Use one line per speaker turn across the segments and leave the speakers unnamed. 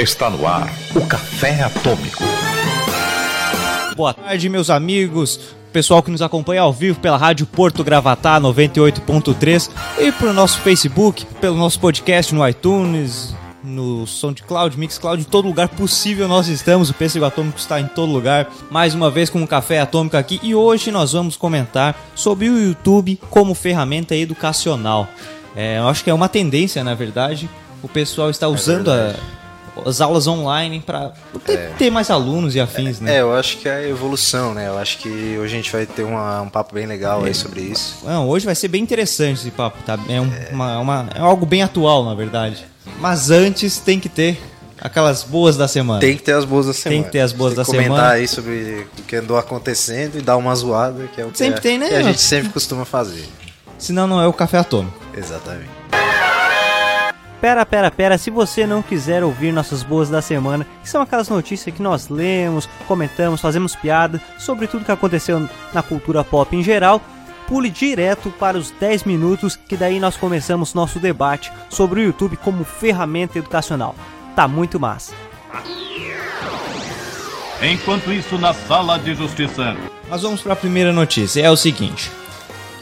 Está no ar o Café Atômico.
Boa tarde, meus amigos. Pessoal que nos acompanha ao vivo pela Rádio Porto Gravatá 98.3 e pelo nosso Facebook, pelo nosso podcast no iTunes, no SoundCloud, Mixcloud, em todo lugar possível nós estamos. O Pêssego Atômico está em todo lugar. Mais uma vez com o Café Atômico aqui e hoje nós vamos comentar sobre o YouTube como ferramenta educacional. É, eu acho que é uma tendência, na verdade. O pessoal está usando a, as aulas online para ter,
É.
ter mais alunos e afins, né?
É, eu acho que é a evolução, né? Eu acho que hoje a gente vai ter uma- um papo bem legal aí sobre isso.
Não, hoje vai ser bem interessante esse papo, tá? É, um- uma, uma- é algo bem atual, na verdade. Mas antes tem que ter aquelas boas da semana.
Tem que ter as boas da semana.
Tem que ter as boas
Tem que
da
comentar
semana.
aí sobre o que andou acontecendo e dar uma zoada, que é o que,
Sempre
é-
tem, né?
que a gente sempre costuma fazer.
Senão não é o café atômico.
Exatamente.
Pera, pera, pera, se você não quiser ouvir nossas boas da semana, que são aquelas notícias que nós lemos, comentamos, fazemos piada sobre tudo que aconteceu na cultura pop em geral, pule direto para os 10 minutos, que daí nós começamos nosso debate sobre o YouTube como ferramenta educacional. Tá muito massa.
Enquanto isso, na sala de justiça.
Mas vamos para a primeira notícia. É o seguinte: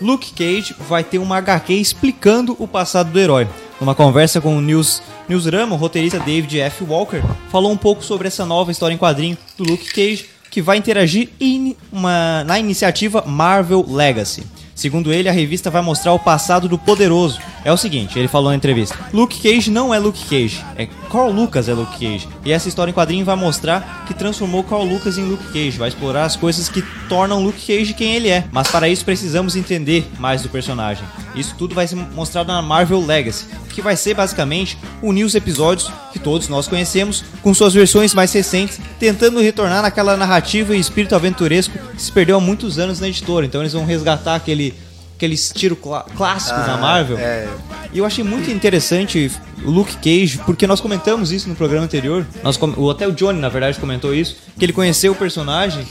Luke Cage vai ter uma HQ explicando o passado do herói. Numa conversa com o News, Newsrama, o roteirista David F. Walker falou um pouco sobre essa nova história em quadrinho do Luke Cage, que vai interagir em uma- na iniciativa Marvel Legacy. Segundo ele, a revista vai mostrar o passado do poderoso. É o seguinte, ele falou na entrevista: Luke Cage não é Luke Cage, é Carl Lucas é Luke Cage. E essa história em quadrinho vai mostrar que transformou Carl Lucas em Luke Cage, vai explorar as coisas que tornam Luke Cage quem ele é. Mas para isso precisamos entender mais do personagem. Isso tudo vai ser mostrado na Marvel Legacy, que vai ser basicamente unir os episódios que todos nós conhecemos com suas versões mais recentes, tentando retornar naquela narrativa e espírito aventuresco que se perdeu há muitos anos na editora. Então eles vão resgatar aquele aqueles tiro clá- clássicos da Marvel.
É,
E eu achei muito interessante o Luke Cage, porque nós comentamos isso no programa anterior. Nós, o- até o Johnny, na verdade, comentou isso, que ele conheceu o personagem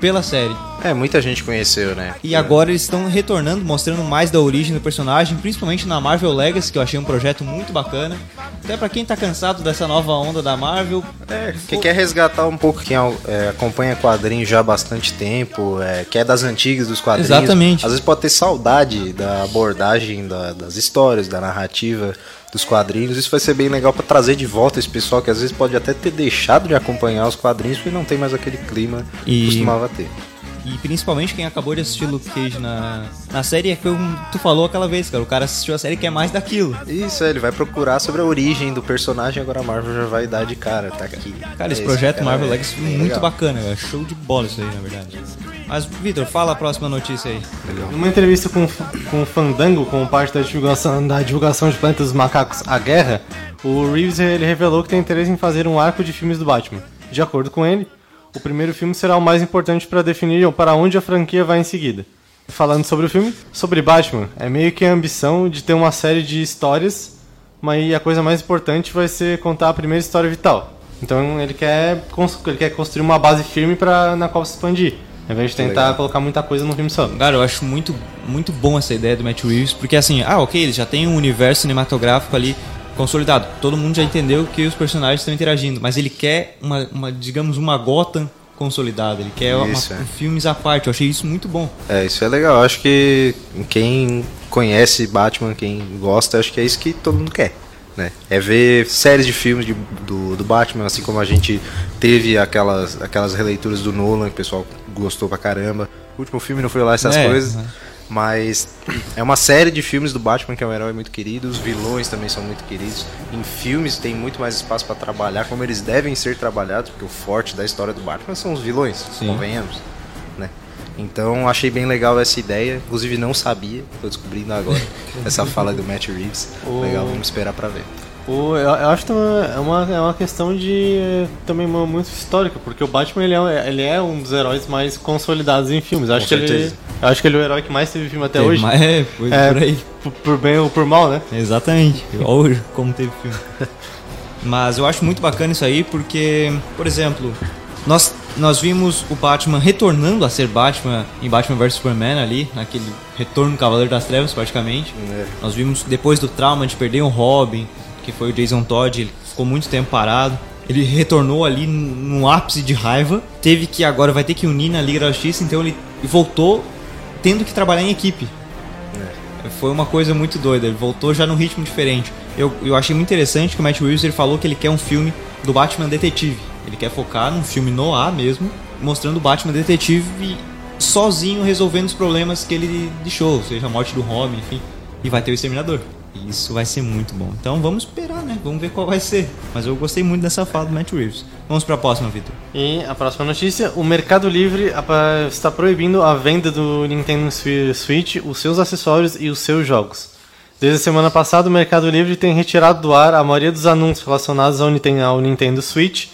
pela série.
é, muita gente conheceu, né?
E agora eles estão retornando, mostrando mais da origem do personagem, principalmente na Marvel Legacy, que eu achei um projeto muito bacana. Até pra quem tá cansado dessa nova onda da Marvel,
É, que quer resgatar um pouco quem é, acompanha quadrinhos já há bastante tempo, é, que é das antigas dos quadrinhos.
Exatamente.
Às vezes pode ter saudade da abordagem da- das histórias, da narrativa dos quadrinhos. Isso vai ser bem legal pra trazer de volta esse pessoal que às vezes pode até ter deixado de acompanhar os quadrinhos porque não tem mais aquele clima
E-
que costumava ter.
E principalmente quem acabou de assistir Luke Cage na, na série é que eu- tu falou aquela vez, cara. O cara assistiu a série e quer mais daquilo.
Isso, é, ele vai procurar sobre a origem do personagem, agora a Marvel já vai dar de cara, tá aqui.
Cara, esse
É
projeto
cara,
Marvel
é
Legacy muito
legal.
bacana, cara. Show de bola isso aí, na verdade. Mas, Vitor, fala a próxima notícia aí.
Numa entrevista com, com o Fandango, como parte da divulgação, da divulgação de Plantas dos Macacos A Guerra, o Reeves ele revelou que tem interesse em fazer um arco de filmes do Batman. De acordo com ele, o primeiro filme será o mais importante para definir para onde a franquia vai em seguida. Falando sobre o filme, sobre Batman, é meio que a ambição de ter uma série de histórias, mas a coisa mais importante vai ser contar a primeira história vital. Então ele quer, ele quer construir uma base firme para na qual se expandir, ao invés de tentar
Legal.
colocar muita coisa num filme só.
Cara, eu acho muito, muito bom essa ideia do Matt Reeves, porque assim, ah, ok, ele já tem um universo cinematográfico ali consolidado. Todo mundo já entendeu que os personagens estão interagindo, mas ele quer uma, uma, digamos, uma Gotham consolidada. Ele quer uma-
Isso, é.
filmes à parte. Eu achei isso muito bom.
É, isso é legal. Acho que quem conhece Batman, quem gosta, acho que é isso que todo mundo quer. Né? É ver séries de filmes de- do, do Batman, assim como a gente teve aquelas, aquelas releituras do Nolan, que o pessoal gostou pra caramba. O último filme não foi lá essas
É,
coisas.
né?
Mas é uma série de filmes do Batman que é um herói muito querido, os vilões também são muito queridos. Em filmes tem muito mais espaço pra trabalhar, como eles devem ser trabalhados, porque o forte da história do Batman são os vilões,
Sim.
convenhamos. Né? Então achei bem legal essa ideia, inclusive não sabia, tô descobrindo agora essa fala do Matt Reeves. Legal, vamos esperar pra ver.
O, eu, eu acho que é uma, é uma, é questão de também muito histórica, porque o Batman ele é, ele é um dos heróis mais consolidados em filmes. Eu acho,
Com
que ele,
certeza.
acho que ele é o herói que mais teve filme até
Teve
hoje.
mais- É, foi
É,
por aí.
Por, por bem ou por mal, né?
Exatamente. Hoje, como teve filme. Mas eu acho muito bacana isso aí, porque, por exemplo, nós, nós vimos o Batman retornando a ser Batman em Batman vs Superman ali, naquele retorno do Cavaleiro das Trevas, praticamente.
É.
Nós vimos depois do trauma de perder o Robin, que foi o Jason Todd, ele ficou muito tempo parado. Ele retornou ali no ápice de raiva, teve que agora vai ter que unir na Liga da Justiça, então ele voltou tendo que trabalhar em equipe. Foi uma coisa muito doida, ele voltou já num ritmo diferente. Eu, eu achei muito interessante que o Matt Reeves ele falou que ele quer um filme do Batman detetive. Ele quer focar num filme no ar mesmo, mostrando o Batman detetive sozinho resolvendo os problemas que ele deixou, seja a morte do Robin, enfim. E vai ter o Exterminador. E Isso vai ser muito bom. Então vamos esperar, né? Vamos ver qual vai ser. Mas eu gostei muito dessa fala do Matt Reeves. Vamos pra próxima, Victor.
E a próxima notícia: o Mercado Livre está proibindo a venda do Nintendo Swi- Switch, os seus acessórios e os seus jogos. Desde a semana passada, o Mercado Livre tem retirado do ar a maioria dos anúncios relacionados ao Nintendo, ao Nintendo Switch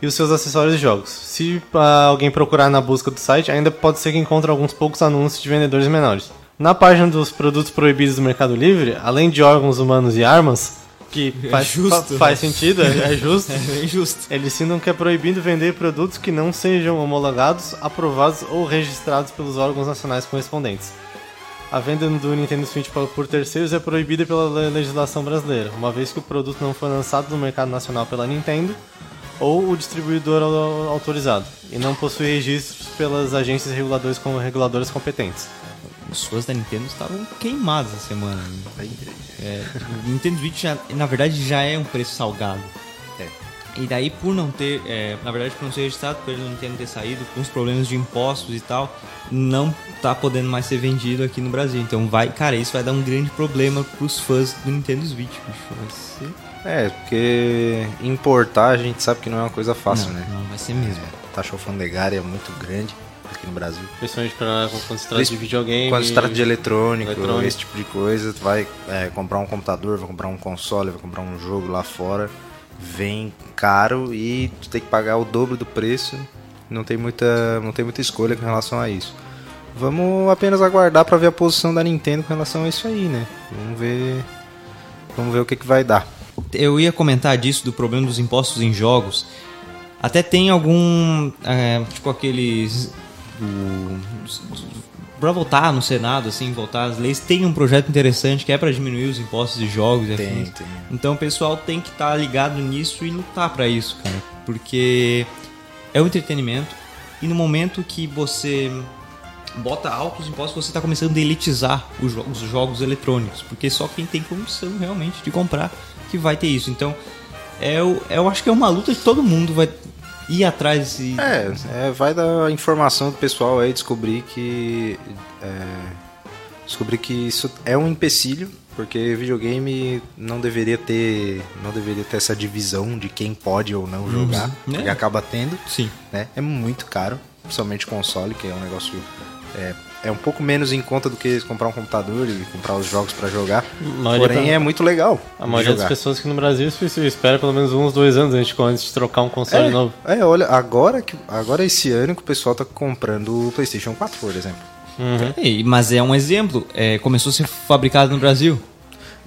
e os seus acessórios e jogos. Se ah, alguém procurar na busca do site, ainda pode ser que encontre alguns poucos anúncios de vendedores menores. Na página dos produtos proibidos do Mercado Livre, além de órgãos humanos e armas, que faz,
justo,
fa- faz sentido, é, é justo.
É.
Eles citam que é proibido vender produtos que não sejam homologados, aprovados ou registrados pelos órgãos nacionais correspondentes. A venda do Nintendo Switch por- terceiros é proibida pela le- legislação brasileira, uma vez que o produto não foi lançado no mercado nacional pela Nintendo ou o distribuidor au- autorizado, e não possui registros pelas agências reguladoras, com- reguladoras competentes.
Os fãs da Nintendo estavam queimados essa semana. É, o Nintendo Switch, já, na verdade, já é um preço salgado. E daí, por não ter, é, na verdade, por não ser registrado, por ele não ter, ter saído, com os problemas de impostos e tal, não tá podendo mais ser vendido aqui no Brasil. Então, vai, cara, isso vai dar um grande problema pros fãs do Nintendo Switch, bicho. Vai ser.
É, porque importar a gente sabe que não é uma coisa fácil,
não,
né?
não, vai ser mesmo.
Taxa alfandegária é muito grande aqui no Brasil.
Principalmente pra, quando se trata de videogame.
Quando se trata de eletrônico,
eletrônico.
esse tipo de coisa, tu vai é, comprar um computador, vai comprar um console, vai comprar um jogo lá fora, vem caro e tu tem que pagar o dobro do preço. Não tem muita, não tem muita escolha com relação a isso. Vamos apenas aguardar para ver a posição da Nintendo com relação a isso aí, né? Vamos ver, vamos ver o que, que vai dar.
Eu ia comentar disso, do problema dos impostos em jogos. Até tem algum. é, tipo aqueles. O, pra votar no Senado, assim, votar as leis, tem um projeto interessante que é pra diminuir os impostos de jogos e
Tem, tem.
Então o pessoal tem que estar ligado nisso e lutar pra isso, cara. Porque é um entretenimento e no momento que você bota altos impostos, você está começando a elitizar os, jo- os jogos eletrônicos, porque só quem tem condição realmente de comprar que vai ter isso. Então, é, o- eu acho que é uma luta que todo mundo vai ir atrás desse.
É, é, vai dar informação do pessoal aí descobrir que é, descobrir que isso é um empecilho, porque videogame não deveria ter não deveria ter essa divisão de quem pode ou não jogar,
né?
porque acaba tendo,
Sim.
né? É muito caro, principalmente console, que é um negócio é, é um pouco menos em conta do que comprar um computador e comprar os jogos pra jogar. Porém
tá-
é muito legal.
A maioria das
jogar.
pessoas aqui no Brasil espe- espera pelo menos uns dois anos antes de, antes de trocar um console
É,
novo.
é, olha, agora que agora esse ano que o pessoal tá comprando o PlayStation 4, por exemplo.
É, mas é um exemplo. é, começou a ser fabricado no Brasil.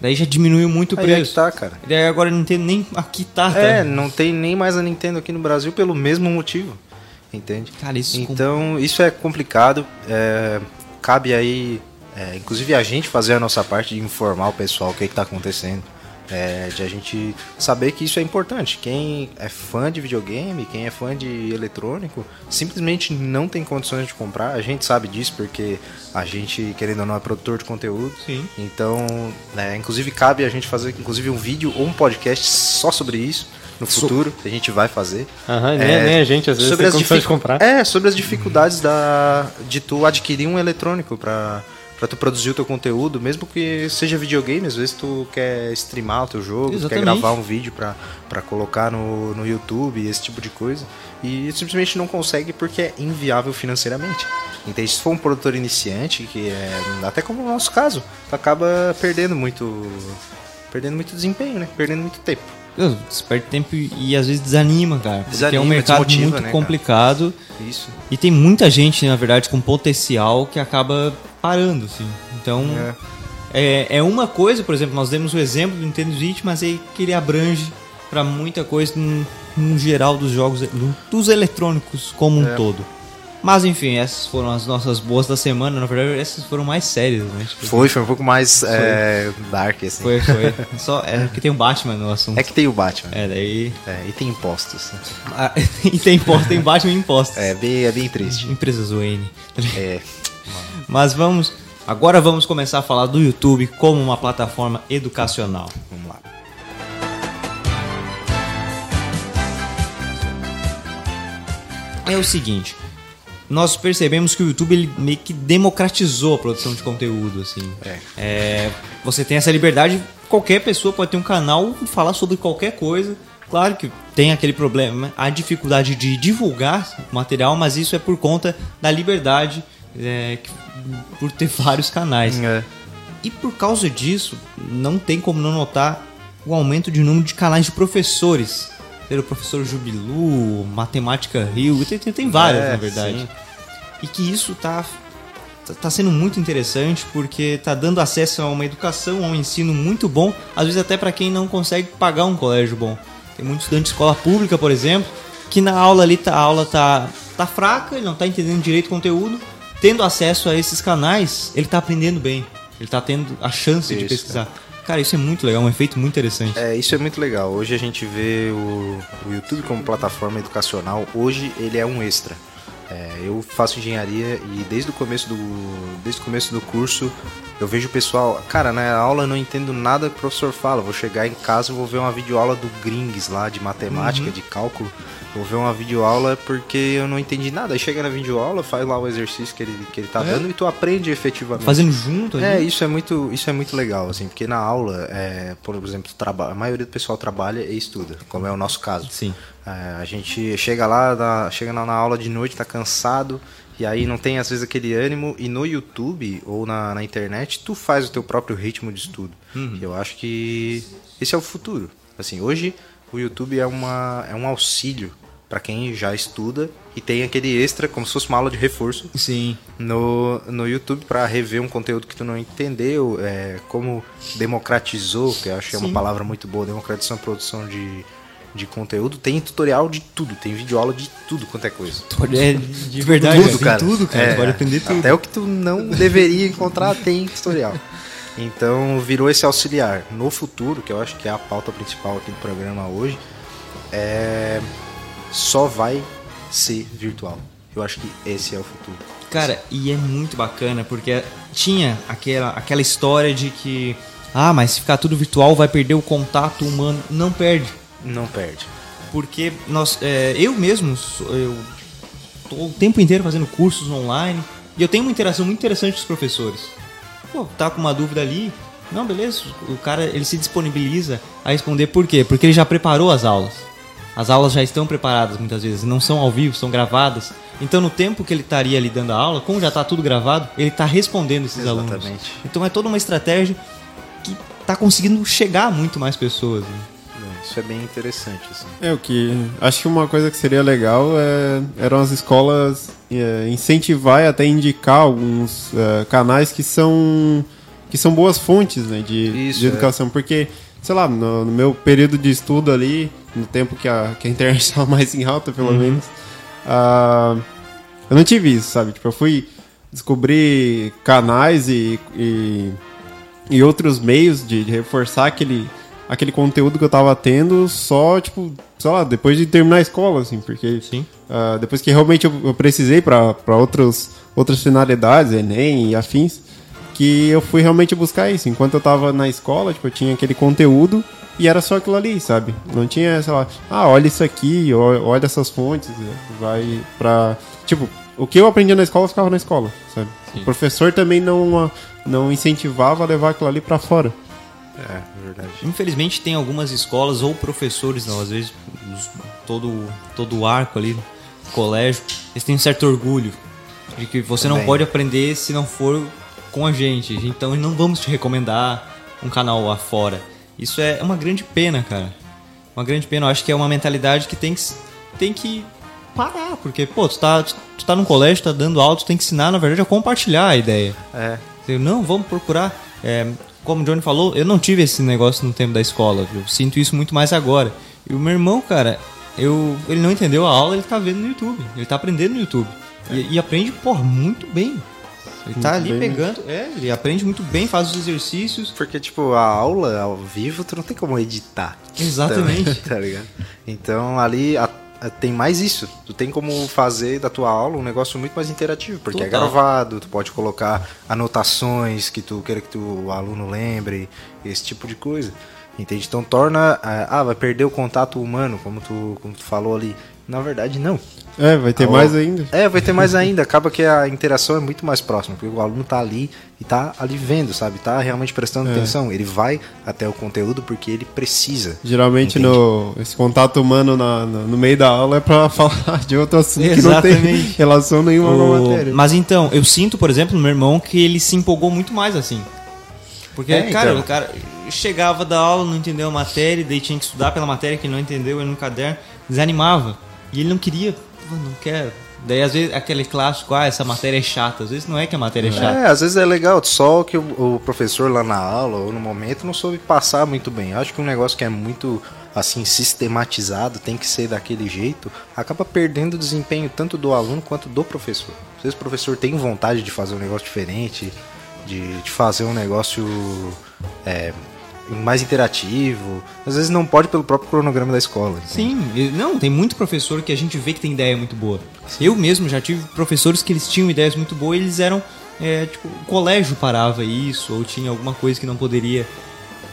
Daí já diminuiu muito o
Aí é
preço.
que tá, cara.
E daí agora não tem nem aqui tá. tá?
É, não tem nem mais a Nintendo aqui no Brasil pelo mesmo motivo. Entende?
Cara, isso
Então, isso é complicado. é, cabe aí, é, inclusive a gente fazer a nossa parte de informar o pessoal o que está acontecendo. é, de a gente saber que isso é importante. Quem é fã de videogame, quem é fã de eletrônico, simplesmente não tem condições de comprar. A gente sabe disso porque a gente, querendo ou não, é produtor de conteúdo.
Sim.
Então, é, inclusive cabe a gente fazer inclusive um vídeo ou um podcast só sobre isso no futuro. que A gente vai fazer.
Aham, nem,
É,
nem a gente às vezes tem
as
condições de comprar.
É, sobre as dificuldades da, de tu adquirir um eletrônico pra, pra tu produzir o teu conteúdo, mesmo que seja videogame, às vezes tu quer streamar o teu jogo, quer gravar um vídeo pra, pra colocar no, no YouTube, esse tipo de coisa, e simplesmente não consegue porque é inviável financeiramente. Então, se for um produtor iniciante, que é até como no nosso caso, tu acaba perdendo muito perdendo muito desempenho, né? Perdendo muito tempo.
Você perde tempo e, às vezes desanima, cara. Porque é um
Desanima,
mercado muito
né,
complicado. E tem muita gente, na verdade, com potencial que acaba parando, assim. Então, é. É, uma coisa, por exemplo, nós demos o exemplo do Nintendo Switch, mas é que ele abrange pra muita coisa no, no geral dos jogos, dos eletrônicos como um todo. Mas enfim, essas foram as nossas boas da semana. Na verdade, essas foram mais sérias, né? Tipo,
Foi, foi um pouco mais é, dark, assim.
Foi, foi. Só, é que tem um Batman no assunto.
É que tem o Batman.
É, daí.
É, e tem impostos.
Ah, e tem imposto, tem Batman e impostos.
É bem, é bem triste.
Empresas Wayne.
É.
Mas vamos. Agora vamos começar a falar do YouTube como uma plataforma educacional.
Vamos lá.
É o seguinte. Nós percebemos que o YouTube ele meio que democratizou a produção de conteúdo, assim.
É.
É, você tem essa liberdade, qualquer pessoa pode ter um canal e falar sobre qualquer coisa. Claro que tem aquele problema, a dificuldade de divulgar o material, mas isso é por conta da liberdade, é, por ter vários canais.
É.
E por causa disso, não tem como não notar o aumento de número de canais de professores. O professor Jubilu, Matemática Rio, tem, tem, tem vários,
É,
na verdade.
sim.
E que isso tá, tá- tá sendo muito interessante porque tá dando acesso a uma educação, a um ensino muito bom, às vezes até para quem não consegue pagar um colégio bom. Tem muito estudante de escola pública, por exemplo, que na aula ali tá, a aula tá, tá fraca, ele não tá entendendo direito o conteúdo. Tendo acesso a esses canais, ele tá aprendendo bem. Ele tá tendo a chance de
Isso,
pesquisar. Cara, isso é muito legal, um efeito muito interessante.
É, isso é muito legal. Hoje a gente vê o, o YouTube como plataforma educacional. Hoje ele é um extra. É, eu faço engenharia e desde o começo do desde o começo do curso eu vejo o pessoal, cara, na aula eu não entendo nada que o professor fala. Vou chegar em casa e vou ver uma videoaula do Grings lá de matemática,
Uhum.
de cálculo. Vou ver uma videoaula porque eu não entendi nada. Aí chega na videoaula, faz lá o exercício que ele, que ele tá dando e tu aprende efetivamente.
Fazendo junto ali.
É, isso é muito, isso é muito legal, assim, porque na aula, é, por exemplo, a maioria do pessoal trabalha e estuda, como é o nosso caso.
Sim.
É, a gente chega lá, chega na, na aula de noite, tá cansado, e aí não tem às vezes aquele ânimo, e no YouTube ou na, na internet, tu faz o teu próprio ritmo de estudo. Eu acho que esse é o futuro. Assim, hoje o YouTube é, uma, é um auxílio para quem já estuda e tem aquele extra, como se fosse uma aula de reforço,
Sim.
no, no YouTube para rever um conteúdo que tu não entendeu, é, como democratizou, que eu acho que é uma palavra muito boa, democratizou a produção de, de conteúdo. Tem tutorial de tudo, tem videoaula de tudo quanto é coisa.
É de verdade,
tudo,
tem
cara.
tudo, cara.
É,
pode aprender tudo.
Até o que tu não deveria encontrar tem tutorial. Então virou esse auxiliar. No futuro, que eu acho que é a pauta principal aqui do programa hoje, é só vai ser virtual. Eu acho que esse é o futuro.
Cara, e é muito bacana porque tinha aquela, aquela história de que, ah, mas se ficar tudo virtual vai perder o contato humano. Não perde.
Não perde.
Porque nós, é, eu mesmo, eu tô o tempo inteiro fazendo cursos online e eu tenho uma interação muito interessante com os professores. Pô, tá com uma dúvida ali, não, beleza, o cara ele se disponibiliza a responder por quê? Porque ele já preparou as aulas. As aulas já estão preparadas muitas vezes, não são ao vivo, são gravadas. Então no tempo que ele estaria ali dando a aula, como já está tudo gravado, ele está respondendo esses alunos.
Exatamente.
Então é toda uma estratégia que está conseguindo chegar a muito mais pessoas. né?
Isso é bem interessante, assim.
É o que. Acho que uma coisa que seria legal é, eram as escolas é, incentivar e até indicar alguns é, canais que são que são boas fontes né, de,
Isso,
de
é.
educação. Porque, sei lá, no, no meu período de estudo ali, no tempo que a, que a internet estava mais em alta, pelo menos, ah, eu não tive isso, sabe? Tipo, eu fui descobrir canais e, e, e outros meios de, de reforçar aquele, aquele conteúdo que eu tava tendo só, tipo, sei lá, depois de terminar a escola, assim, porque
Sim.
ah, depois que realmente eu, eu precisei para outras finalidades, Enem e afins, que eu fui realmente buscar isso. Enquanto eu tava na escola, tipo, eu tinha aquele conteúdo e era só aquilo ali, sabe? Não tinha, sei lá, ah, olha isso aqui, olha essas fontes, vai pra. Tipo, o que eu aprendi na escola ficava na escola, sabe? O professor também não, não incentivava a levar aquilo ali pra fora.
É, verdade.
Infelizmente tem algumas escolas ou professores, não, às vezes todo todo o arco ali, colégio, eles têm um certo orgulho de que você não
Também.
pode aprender se não for com a gente. Então não vamos te recomendar um canal lá fora. Isso é uma grande pena, cara. Uma grande pena. Eu acho que é uma mentalidade que tem que tem que parar, porque pô, tu tá tu tá num colégio, tá dando aula, tu tem que ensinar, na verdade, a compartilhar a ideia.
É,
não, vamos procurar. É, como o Johnny falou, eu não tive esse negócio no tempo da escola. Eu sinto isso muito mais agora. E o meu irmão, cara, eu, ele não entendeu a aula, ele tá vendo no YouTube. Ele tá aprendendo no YouTube. E, e aprende, porra, muito bem. Ele tá ali pegando, é, ele aprende muito bem, faz os exercícios.
Porque, tipo, a aula ao vivo, tu não tem como editar.
Exatamente.
Também, tá ligado? Então, ali a- tem mais isso. Tu tem como fazer da tua aula um negócio muito mais interativo. Porque é
Total.
gravado, tu pode colocar anotações que tu queira que tu, o aluno lembre, esse tipo de coisa. Entende? Então torna. ah, Ah, vai perder o contato humano, como tu, como tu falou ali. Na verdade, não.
É, vai ter
A
mais
aula-
ainda.
É, vai ter mais ainda. Acaba que a interação é muito mais próxima, porque o aluno tá ali e tá ali vendo, sabe? Tá realmente prestando
É.
atenção. Ele vai até o conteúdo porque ele precisa.
Geralmente no, esse contato humano na- na- no meio da aula é pra falar de outro assunto que não
Exatamente.
tem relação nenhuma com a
O-
matéria.
Mas então, eu sinto, por exemplo, no meu irmão que ele se empolgou muito mais assim. Porque,
É,
cara,
então.
o cara chegava da aula, não entendeu a matéria, daí tinha que estudar pela matéria que não entendeu, ele no caderno, desanimava. E ele não queria, "Pô, não quero. Daí, às vezes, aquele clássico, ah, essa matéria é chata. Às vezes não é que a matéria é chata.
É, às vezes é legal, só que o, o professor lá na aula ou no momento não soube passar muito bem. Eu acho que um negócio que é muito assim sistematizado, tem que ser daquele jeito, acaba perdendo o desempenho tanto do aluno quanto do professor. Às vezes o professor tem vontade de fazer um negócio diferente, de, de fazer um negócio é, mais interativo. Às vezes não pode pelo próprio cronograma da escola. entende?
Sim, não, tem muito professor que a gente vê que tem ideia muito boa. Eu mesmo já tive professores que eles tinham ideias muito boas e eles eram, é, tipo, o colégio parava isso, ou tinha alguma coisa que não poderia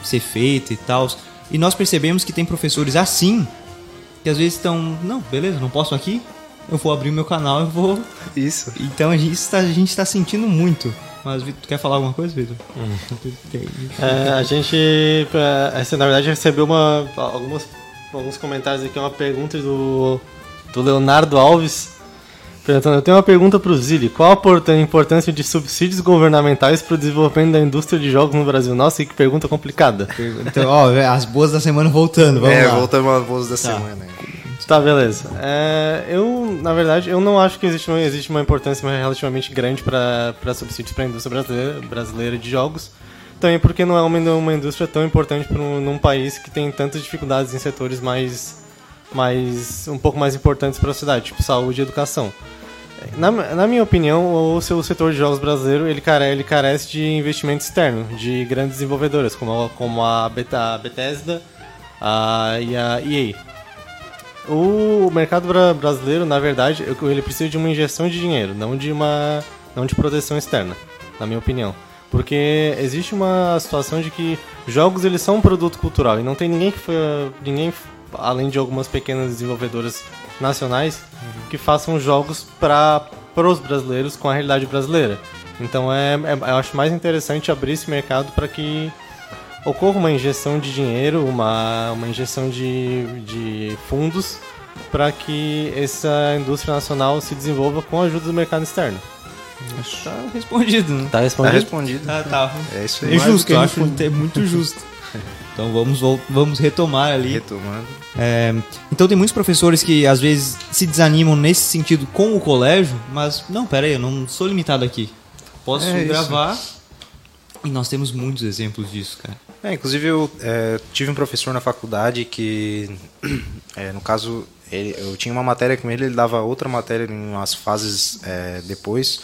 ser feita e tal. E nós percebemos que tem professores assim, que às vezes estão, não, beleza, não posso aqui, eu vou abrir o meu canal e vou...
Isso.
Então a gente está, a gente está sentindo muito. Mas, Vitor, tu quer falar alguma coisa, Vitor?
É, a gente, é, essa, na verdade, recebeu uma, algumas, alguns comentários aqui, uma pergunta do, do Leonardo Alves, perguntando, eu tenho uma pergunta para o Zili, qual a importância de subsídios governamentais para o desenvolvimento da indústria de jogos no Brasil? Nossa, que pergunta complicada.
Então, ó, as boas da semana voltando, vamos
é,
lá.
voltando às bolsas da semana.
Tá, beleza. É, eu, na verdade, eu não acho que existe uma, existe uma importância relativamente grande para subsídios para a indústria brasileira, brasileira de jogos. Também porque não é uma, uma indústria tão importante para um, num país que tem tantas dificuldades em setores mais, mais um pouco mais importantes para a cidade, tipo saúde e educação. Na, na minha opinião, o seu setor de jogos brasileiro ele, ele carece de investimento externo, de grandes desenvolvedoras, como a, como a, Beta, a Bethesda a, e a EA. O mercado bra- brasileiro, na verdade, ele precisa de uma injeção de dinheiro, não de uma não de proteção externa, na minha opinião. Porque existe uma situação de que jogos eles são um produto cultural e não tem ninguém que foi ninguém além de algumas pequenas desenvolvedoras nacionais que façam jogos para os brasileiros com a realidade brasileira. Então é, é- eu acho mais interessante abrir esse mercado para que ocorra uma injeção de dinheiro, uma, uma injeção de, de fundos para que essa indústria nacional se desenvolva com a ajuda do mercado externo.
Tá respondido, né?
Tá
Tá
respondido?
respondido.
Tá.
É isso
É
aí.
justo, eu acho que é muito justo. Então vamos, vamos retomar ali.
Retomando.
É, então tem muitos professores que às vezes se desanimam nesse sentido com o colégio, mas não, pera aí, eu não sou limitado aqui. Posso
É isso.
E nós temos muitos exemplos disso, cara.
É, inclusive eu é, tive um professor na faculdade que, é, no caso, ele- eu tinha uma matéria com ele, ele dava outra matéria em umas fases é, depois.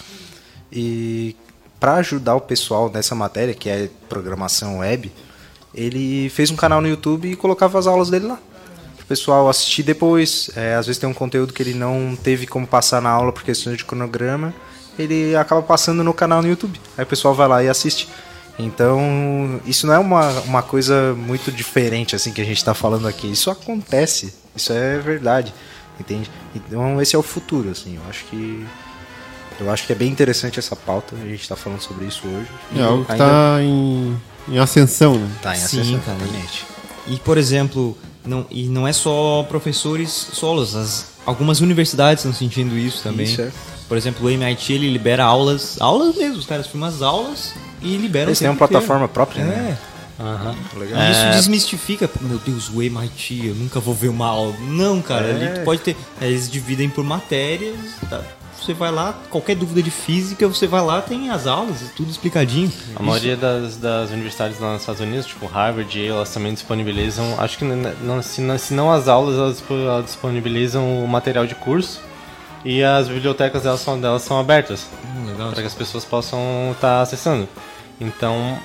E para ajudar o pessoal nessa matéria, que é programação web, ele fez um canal no YouTube e colocava as aulas dele lá. O pessoal assistir depois. É, às vezes tem um conteúdo que ele não teve como passar na aula por questões de cronograma, ele acaba passando no canal no YouTube. Aí o pessoal vai lá e assiste. Então, isso não é uma, uma coisa muito diferente assim que a gente está falando aqui. Isso acontece, isso é verdade, entende? Então, esse é o futuro, assim. Eu acho que eu acho que é bem interessante essa pauta. A gente está falando sobre isso hoje.
É algo que
Ainda
tá em, em ascensão, né?
tá em
Sim,
ascensão,
cara.
exatamente.
E, por exemplo, não, e não é só professores solos, as, algumas universidades estão sentindo isso também.
Isso, é.
Por exemplo, o MIT ele libera aulas, aulas mesmo, os caras filmam as aulas e liberam
Eles têm uma plataforma própria,
É.
né? Legal.
E Isso desmistifica, meu Deus, o MIT, eu nunca vou ver uma aula. Não, cara, ali tu pode ter. Eles dividem por matérias, tá? Você vai lá, qualquer dúvida de física, você vai lá, tem as aulas, é tudo explicadinho.
A maioria das, das universidades lá nos Estados Unidos, tipo Harvard, elas também disponibilizam, acho que não, se, não, se não as aulas, elas disponibilizam o material de curso E as bibliotecas delas são, delas são abertas
Hum,
para que as pessoas possam estar acessando. Então,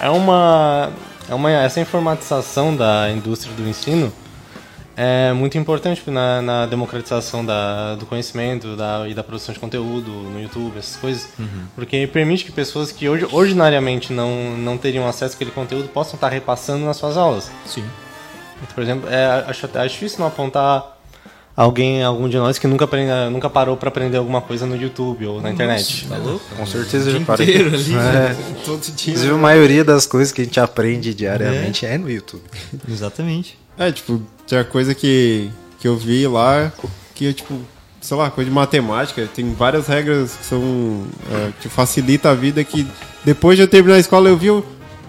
é uma, é uma essa informatização da indústria do ensino é muito importante na, na democratização da, do conhecimento da, e da produção de conteúdo no YouTube, essas coisas, porque permite que pessoas que hoje, ordinariamente não, não teriam acesso àquele conteúdo possam estar repassando nas suas aulas.
Sim.
Então, por exemplo, é, acho, acho difícil não apontar alguém, algum de nós que nunca, aprende, nunca parou para aprender alguma coisa no YouTube ou na internet.
Tá louco?
Com certeza eu já parei.
inteiro ali,
É.
Todo dia.
Inclusive, a maioria das coisas que a gente aprende diariamente é, no YouTube.
Exatamente.
É, tipo, tinha coisa que, que eu vi lá que, tipo, sei lá, coisa de matemática. Tem várias regras que são. É, que facilita a vida que depois de eu terminar a escola eu vi. Eu,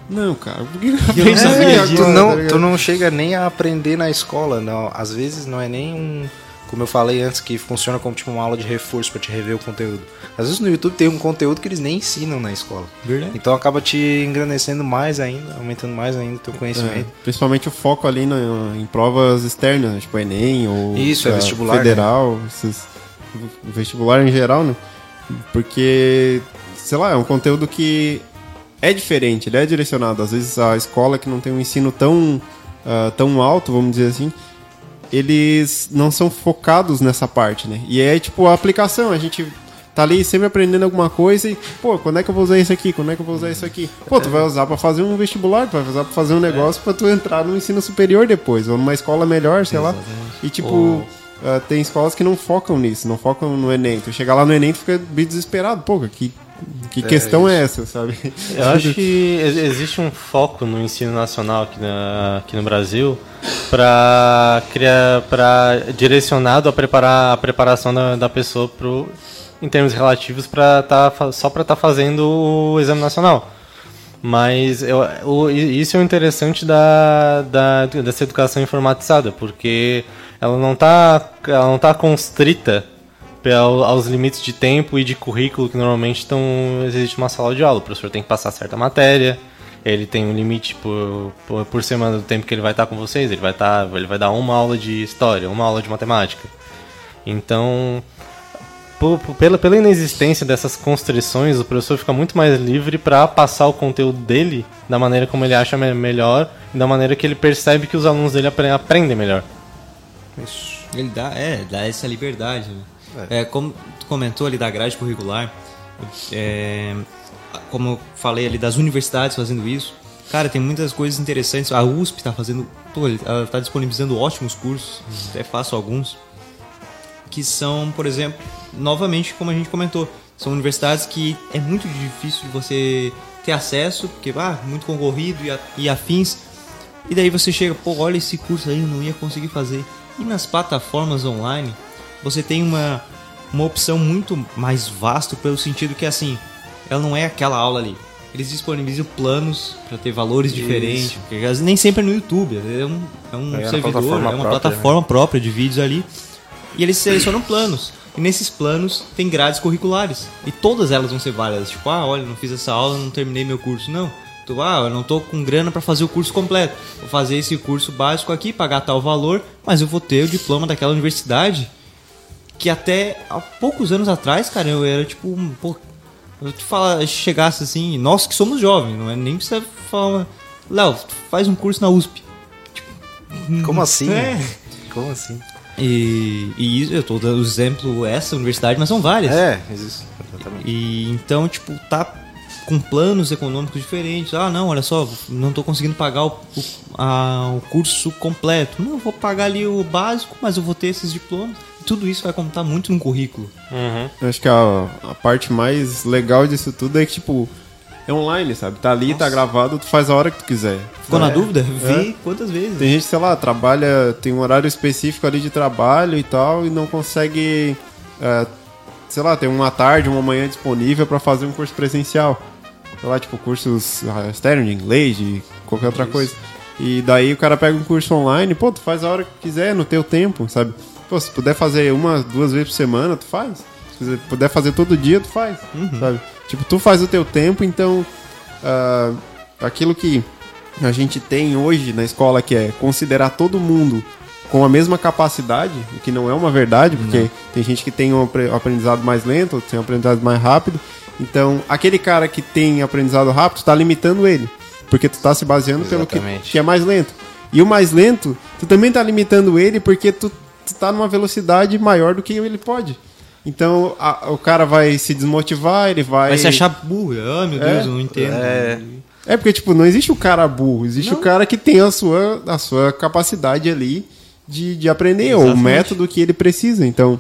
não, cara, por que eu aprendi isso aqui
É, tu,
tá
não,
ligado?
tu não chega nem a aprender na escola, não. Às vezes não é nem um. Como eu falei antes, que funciona como tipo uma aula de reforço pra te rever o conteúdo. Às vezes no YouTube tem um conteúdo que eles nem ensinam na escola.
Verdade.
Então acaba te engrandecendo mais ainda, aumentando mais ainda o teu
É,
conhecimento.
principalmente o foco ali na- em provas externas, né, tipo Enem ou
Isso, é vestibular,
federal, esses, vestibular em geral, né? Porque, sei lá, é um conteúdo que é diferente, ele é direcionado. Às vezes a escola que não tem um ensino tão, ah, tão alto, vamos dizer assim, eles não são focados nessa parte, né? E é tipo a aplicação, a gente tá ali sempre aprendendo alguma coisa e, pô, quando é que eu vou usar isso aqui? Quando é que eu vou usar isso aqui? Pô, tu vai usar pra fazer um vestibular, tu vai usar pra fazer um negócio pra tu entrar no ensino superior depois, ou numa escola melhor, sei lá. E tipo, ah, tem escolas que não focam nisso, não focam no Enem. Tu chegar lá no Enem, tu fica bem desesperado, pô, que, que questão é essa, sabe?
Eu acho que ex- existe um foco no ensino nacional aqui, na- aqui no Brasil para criar, para direcionado a preparar a preparação da, da pessoa pro, em termos relativos para tá, só para estar fazendo o exame nacional. Mas eu, o- isso é o interessante da, da, dessa educação informatizada, porque ela não está ela não tá constrita aos limites de tempo e de currículo que normalmente estão existe uma sala de aula. O professor tem que passar certa matéria, ele tem um limite por, por, por semana do tempo que ele vai estar com vocês, ele vai estar, ele vai dar uma aula de história, uma aula de matemática. Então, por- pela, pela inexistência dessas constrições, o professor fica muito mais livre para passar o conteúdo dele da maneira como ele acha me- melhor e da maneira que ele percebe que os alunos dele apre- aprendem melhor.
Ele dá, é, dá essa liberdade. Né? É. como tu comentou ali da grade curricular, é, como eu falei ali das universidades fazendo isso, cara, tem muitas coisas interessantes. A USP tá fazendo, pô, ela tá disponibilizando ótimos cursos, até faço alguns, que são, por exemplo, novamente, como a gente comentou, são universidades que é muito difícil de você ter acesso, porque, ah, muito concorrido e, a- e afins. E daí você chega, pô, olha esse curso aí, eu não ia conseguir fazer. E nas plataformas online, você tem uma, uma opção muito mais vasta pelo sentido que, assim, ela não é aquela aula ali. Eles disponibilizam planos para ter valores diferentes. Porque nem sempre é no YouTube, é um, é um
É
servidor, é uma
própria,
plataforma própria de vídeos ali. E eles selecionam planos. E nesses planos tem grades curriculares. E todas elas vão ser válidas. Tipo, ah, olha, não fiz essa aula, não terminei meu curso. Não. Tu, ah, eu não tô com grana para fazer o curso completo. Vou fazer esse curso básico aqui, pagar tal valor, mas eu vou ter o diploma daquela universidade. Que até há poucos anos atrás, cara, eu era tipo, um, pô, eu te falar, chegasse assim, nós que somos jovens, não é nem precisa falar, Léo, faz um curso na USP.
Como assim?
É.
Como assim?
E, e isso, eu tô dando exemplo essa universidade, mas são várias.
É, existe. Exatamente.
E então, tipo, tá com planos econômicos diferentes. Ah, não, olha só, não tô conseguindo pagar o, o, a- o curso completo. Não, eu vou pagar ali o básico, mas eu vou ter esses diplomas. Tudo isso vai contar muito no currículo.
Eu acho que a, a parte mais legal disso tudo é que, tipo, é online, sabe? Tá ali, tá gravado, tu faz a hora que tu quiser.
Ficou na
É.
dúvida?
É.
Vê quantas vezes.
Tem gente, sei lá, trabalha, tem um horário específico ali de trabalho e tal, e não consegue, é, sei lá, tem uma tarde, uma manhã disponível pra fazer um curso presencial. Sei lá, tipo, cursos ah, externos de inglês, de qualquer outra coisa. E daí o cara pega um curso online, pô, tu faz a hora que quiser, no teu tempo, sabe? Pô, se puder fazer uma, duas vezes por semana, tu faz. Se puder fazer todo dia, tu faz, sabe? Tipo, tu faz o teu tempo, então ah, aquilo que a gente tem hoje na escola, que é considerar todo mundo com a mesma capacidade, o que não é uma verdade, porque tem gente que tem um apre- aprendizado mais lento, tem um aprendizado mais rápido. Então, aquele cara que tem aprendizado rápido, está limitando ele, porque tu tá se baseando pelo que,
Exatamente.
que é mais lento. E o mais lento, tu também tá limitando ele porque tu tá numa velocidade maior do que ele pode. Então, a- o cara vai se desmotivar, ele vai...
Vai se achar burro. Ah, meu Deus, eu não entendo.
É,
É porque, tipo, não existe o cara burro, existe o cara que tem a sua, a sua capacidade ali de, de aprender, ou o
Exatamente.
método que ele precisa. Então,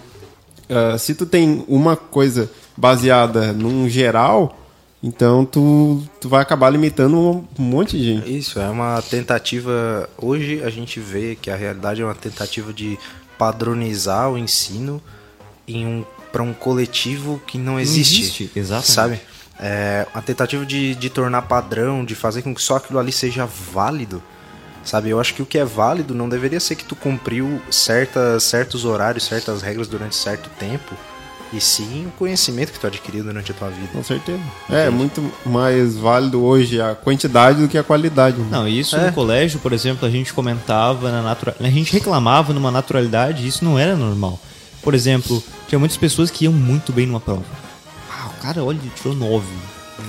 ah, se tu tem uma coisa baseada num geral, então tu, tu vai acabar limitando um, um monte de gente.
Isso, é uma tentativa. Hoje a gente vê que a realidade é uma tentativa de padronizar o ensino em um, para um coletivo que não existe.
existe, exatamente.
Sabe? É uma tentativa de, de tornar padrão, de fazer com que só aquilo ali seja válido. Sabe? Eu acho que o que é válido não deveria ser que tu cumpriu certas, certos horários, certas regras durante certo tempo. E sim o conhecimento que tu adquiriu durante a tua vida.
Com certeza. É muito mais válido hoje a quantidade do que a qualidade. né?
Não, isso
É.
no colégio, por exemplo, a gente comentava na natural, a gente reclamava numa naturalidade, e isso não era normal. Por exemplo, tinha muitas pessoas que iam muito bem numa prova. Ah, o cara, olha, ele tirou 9.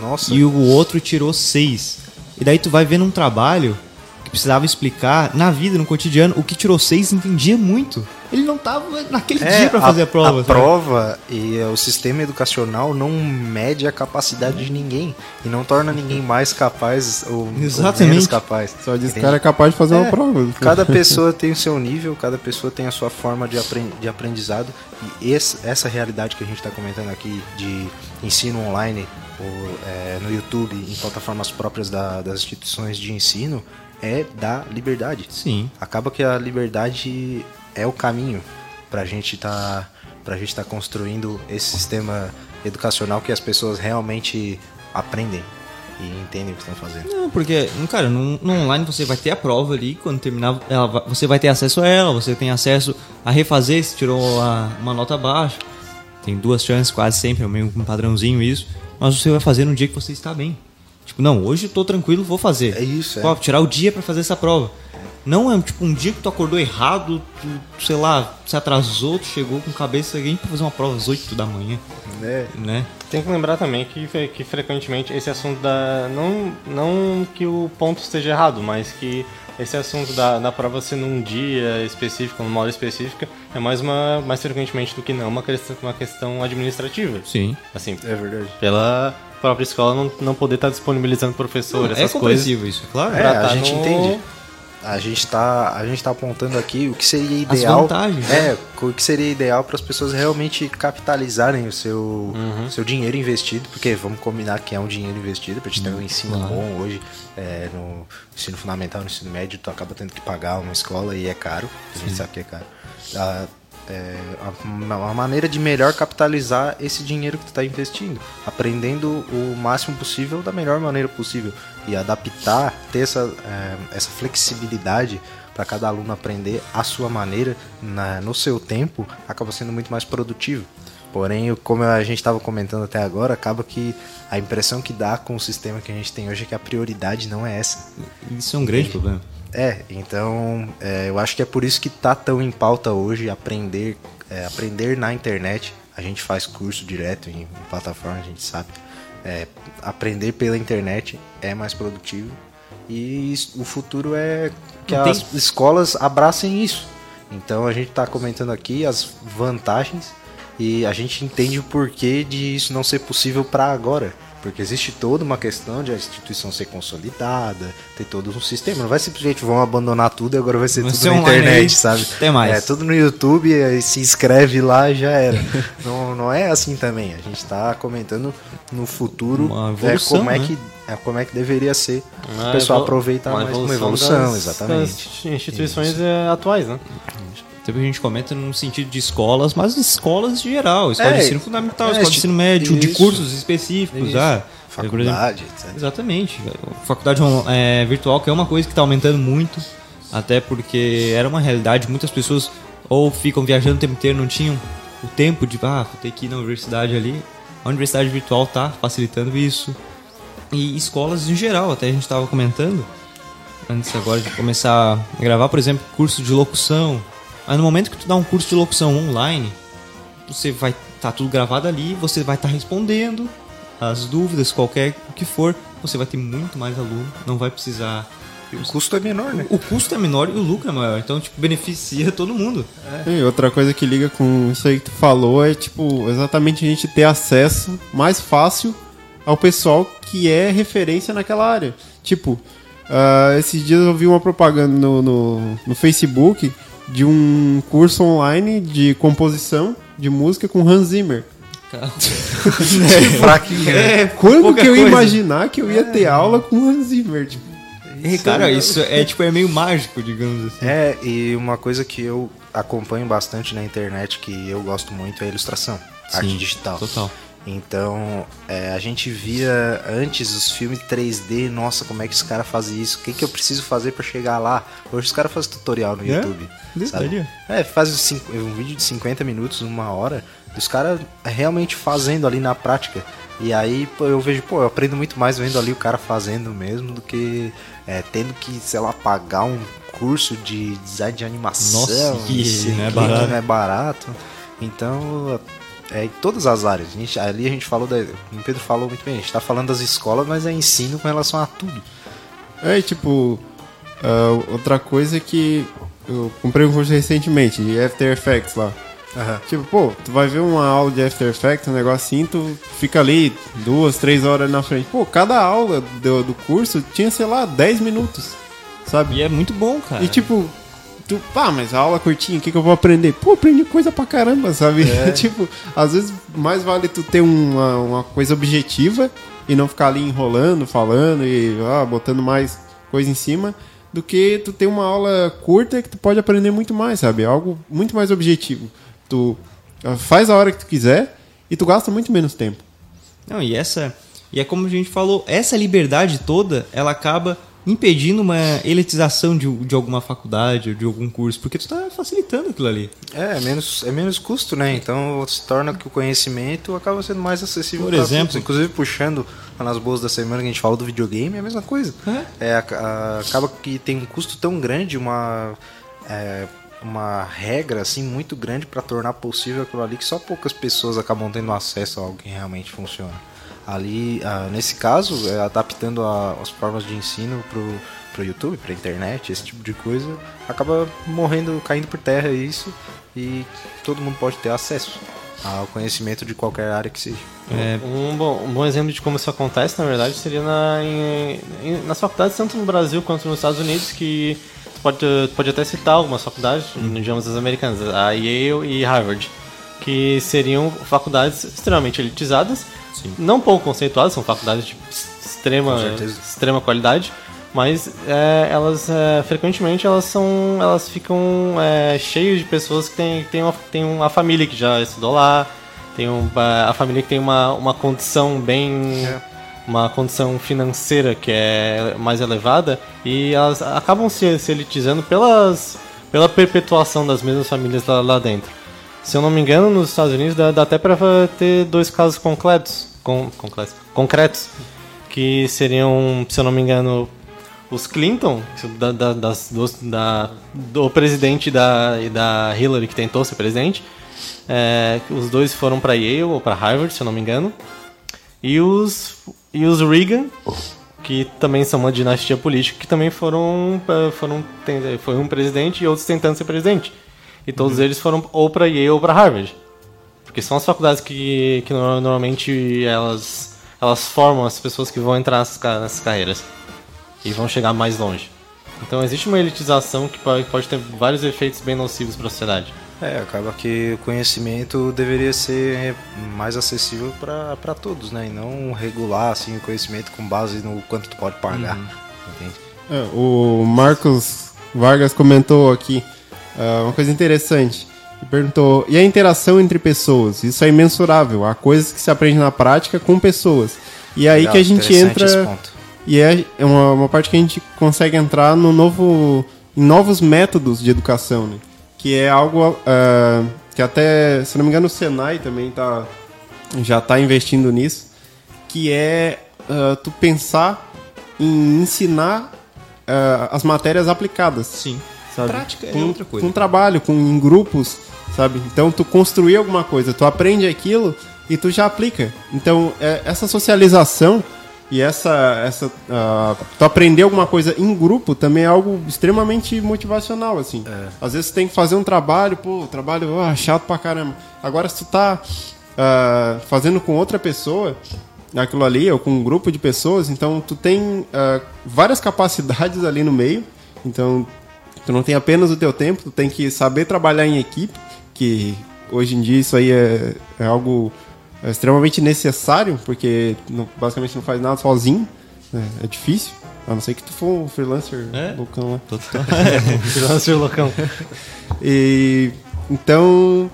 Nossa,
E o outro tirou 6. E daí tu vai ver num trabalho que precisava explicar na vida, no cotidiano, o que tirou 6 entendia muito. Ele não tava naquele dia pra fazer a, prova.
É, A
sabe?
prova e o sistema educacional não mede a capacidade de ninguém e não torna ninguém mais capaz ou, ou
Exatamente.
menos capaz.
Só diz que o cara é capaz de fazer uma
É,
prova.
Cada pessoa tem o seu nível, cada pessoa tem a sua forma de, apren- de aprendizado e esse- essa realidade que a gente está comentando aqui de ensino online ou, eh, no YouTube, em plataformas próprias da- das instituições de ensino, é da liberdade
Sim.
acaba que a liberdade é o caminho pra gente tá pra gente tá construindo esse sistema educacional que as pessoas realmente aprendem e entendem o que estão fazendo.
Não, porque, cara, no, no online você vai ter a prova ali, quando terminar, ela você vai ter acesso a ela, você tem acesso a refazer se tirou a- uma nota baixa. Tem duas chances, quase sempre, é meio um padrãozinho isso. Mas você vai fazer no dia que você está bem. Tipo, não, hoje eu tô tranquilo, vou fazer.
É isso, é.
Pô, tirar o dia pra fazer essa prova. Não é tipo um dia que tu acordou errado, tu, sei lá, se atrasou, tu chegou com cabeça quente pra fazer uma prova às 8 da manhã,
Né?
né?
Tem que lembrar também que, que frequentemente esse assunto da. Não, não que o ponto esteja errado, mas que esse assunto da, da prova ser num dia específico, numa hora específica, é mais uma mais frequentemente do que não uma questão, uma questão administrativa.
Sim.
Assim,
É verdade.
pela própria escola não, não poder estar disponibilizando professor,
é
essas coisas.
compreensível isso, é claro.
É, a
tá
gente
no-
entende. A gente tá, a gente tá apontando aqui o que seria
As
ideal.
vantagens,
É, o que seria ideal para as pessoas realmente capitalizarem o seu, seu dinheiro investido, porque vamos combinar que é um dinheiro investido para te ter um ensino
claro.
bom hoje é, no ensino fundamental, no ensino médio, tu acaba tendo que pagar uma escola e é caro. A gente sabe que é caro. Ah, é, a- uma maneira de melhor capitalizar esse dinheiro que tu está investindo, aprendendo o máximo possível da melhor maneira possível e adaptar, ter essa, é, essa flexibilidade para cada aluno aprender a sua maneira, na- no seu tempo, acaba sendo muito mais produtivo. Porém, como a gente estava comentando até agora, acaba que a impressão que dá com o sistema que a gente tem hoje é que a prioridade não é essa.
Isso é um grande problema.
É, então é, eu acho que é por isso que tá tão em pauta hoje aprender, é, aprender na internet. A gente faz curso direto em, em plataforma, a gente sabe. É, aprender pela internet é mais produtivo e isso- o futuro é que
Não
as
tem-
escolas abracem isso. Então a gente está comentando aqui as vantagens e a gente entende o porquê de isso não ser possível para agora. Porque existe toda uma questão de a instituição ser consolidada, ter todo um sistema. Não vai simplesmente vão abandonar tudo e agora vai ser
Vai
tudo na internet,
aí,
sabe?
até mais.
É, tudo no YouTube, aí se inscreve lá e já era. não, não é assim também. A gente está comentando no futuro
Uma
é,
evolução,
como, é
né?
que, é, como é que deveria ser
Uma
o pessoal aproveitar mais uma evolução,
das-
exatamente.
das instituições é, atuais, né?
Sempre a gente comenta no sentido de escolas, mas escolas de geral. Escola de
É,
ensino fundamental,
é,
escola de ensino médio, de
isso.
cursos específicos.
Isso.
Ah, exemplo,
Faculdade, etc.
Exatamente. Faculdade é, virtual, que é uma coisa que está aumentando muito, até porque era uma realidade. Muitas pessoas ou ficam viajando o tempo inteiro, não tinham o tempo de, ah, vou ter que ir na universidade ali. A universidade virtual está facilitando isso. E escolas em geral, até a gente estava comentando, antes agora de começar a gravar, por exemplo, curso de locução. Aí no momento que tu dá um curso de locução online, você vai estar tudo gravado ali, você vai estar respondendo as dúvidas, qualquer o que for, você vai ter muito mais aluno, não vai precisar.
E o custo é menor, né?
O custo é menor e o lucro é maior, então tipo beneficia todo mundo.
E outra coisa que liga com isso aí que tu falou é, tipo, exatamente a gente ter acesso mais fácil ao pessoal que é referência naquela área. Tipo, ah, esses dias eu vi uma propaganda no, no, no Facebook de um curso online de composição de música com Hans Zimmer.
Fraquinho.
É, quando
pouca
que eu ia imaginar que eu ia ter aula com Hans Zimmer? Tipo,
Cara, isso é tipo é meio mágico, digamos assim.
É, e uma coisa que eu acompanho bastante na internet, que eu gosto muito, é a ilustração. arte digital.
total.
Então, é, a gente via antes os filmes 3D, nossa, como é que os caras fazem isso? O que, que eu preciso fazer pra chegar lá? Hoje os caras fazem tutorial no
É?
YouTube. Sabe? É, faz os um vídeo de 50 minutos, uma hora, dos caras realmente fazendo ali na prática. E aí eu vejo, pô, eu aprendo muito mais vendo ali o cara fazendo mesmo do que é, tendo que, sei lá, pagar um curso de design de animação.
Nossa, que não é
que
barato.
não é barato. Então, é em todas as áreas. A gente, ali a gente falou, da, o Pedro falou muito bem, a gente tá falando das escolas, mas é ensino com relação a tudo.
É, e, tipo, ah, outra coisa é que eu comprei um curso recentemente de After Effects lá. Tipo, pô, tu vai ver uma aula de After Effects, um negócio assim, tu fica ali duas, três horas na frente. Pô, cada aula do, do curso tinha, sei lá, 10 minutos, sabe?
E é muito bom, cara.
E tipo, tu, pá, mas a aula curtinha, o que, que eu vou aprender? Pô, aprendi coisa pra caramba, sabe? tipo, às vezes mais vale tu ter uma, uma coisa objetiva e não ficar ali enrolando, falando e ah, botando mais coisa em cima, do que tu ter uma aula curta que tu pode aprender muito mais, sabe? Algo muito mais objetivo. Tu ah, faz a hora que tu quiser e tu gasta muito menos tempo.
Não, e essa. E é como a gente falou, essa liberdade toda, ela acaba impedindo uma elitização de, de alguma faculdade ou de algum curso, porque tu tá facilitando aquilo ali.
É, é menos, é menos custo, né? Então se torna que o conhecimento acaba sendo mais acessível
Por exemplo?
todos. Inclusive puxando nas boas da semana que a gente falou do videogame, é a mesma coisa. É, a- a- acaba que tem um custo tão grande, uma. é, uma regra assim muito grande para tornar possível aquilo ali que só poucas pessoas acabam tendo acesso a algo que realmente funciona. Ali, ah, nesse caso, é, adaptando a- as formas de ensino pro, pro YouTube, pra internet, esse tipo de coisa, acaba morrendo, caindo por terra isso e todo mundo pode ter acesso ao conhecimento de qualquer área que seja.
É,
Um, bom, um bom exemplo de como isso acontece, na verdade, seria na, em- em- nas faculdades, tanto no Brasil quanto nos Estados Unidos, que tu pode, tu pode até citar algumas faculdades, digamos as americanas, a Yale e Harvard, que seriam faculdades extremamente elitizadas, não pouco conceituadas, são faculdades de extrema, extrema qualidade, mas é, elas é, frequentemente elas são elas ficam é, cheias de pessoas que têm tem uma, tem uma família que já estudou lá tem um, a família que tem uma, uma condição bem uma condição financeira que é mais elevada e elas acabam se, se elitizando pelas pela perpetuação das mesmas famílias lá, lá dentro se eu não me engano nos Estados Unidos dá, dá até para ter dois casos concretos con, concretos concretos que seriam se eu não me engano os Clinton, da, da, das, dos- da- do presidente da, e da Hillary que tentou ser presidente, é, os dois foram para Yale ou para Harvard, se eu não me engano, e os, e os Reagan, que também são uma dinastia política, que também foram, eh, foram foi um presidente e outros tentando ser presidente. E todos eles foram ou para Yale ou para Harvard. Porque são as faculdades que, que no- normalmente elas, elas formam as pessoas que vão entrar nessas, ca- nessas carreiras e vão chegar mais longe. Então existe uma elitização que pode, pode ter vários efeitos bem nocivos para a sociedade.
É, acaba que o conhecimento deveria ser mais acessível para todos, né? E não regular assim, o conhecimento com base no quanto tu pode pagar. Entende?
É, o Marcos Vargas comentou aqui ah, uma coisa interessante. Ele perguntou: e a interação entre pessoas? Isso é imensurável. Há coisas que se aprende na prática com pessoas. E é aí
Legal,
que a gente entra.
ponto.
E é uma, uma parte que a gente consegue entrar no novo, em novos métodos de educação, né? Que é algo ah, que até, se não me engano, o Senai também tá, já está investindo nisso, que é ah, tu pensar em ensinar ah, as matérias aplicadas.
Sim.
Sabe?
Prática é
com,
outra coisa.
Com trabalho, com em grupos, sabe? Então tu construir alguma coisa, tu aprende aquilo e tu já aplica. Então é, essa socialização e essa essa ah, tu aprender alguma coisa em grupo também é algo extremamente motivacional assim. Às vezes tu tem que fazer um trabalho, pô, trabalho ah, chato pra caramba. Agora se tu tá ah, fazendo com outra pessoa aquilo ali, ou com um grupo de pessoas, então tu tem ah, várias capacidades ali no meio. Então Tu não tem apenas o teu tempo, tu tem que saber trabalhar em equipe, que hoje em dia isso aí é, é algo é, extremamente necessário, porque não- basicamente não faz nada sozinho, né? é difícil, a não ser que tu for um freelancer
É.
loucão lá.
Total.
Freelancer loucão.
E então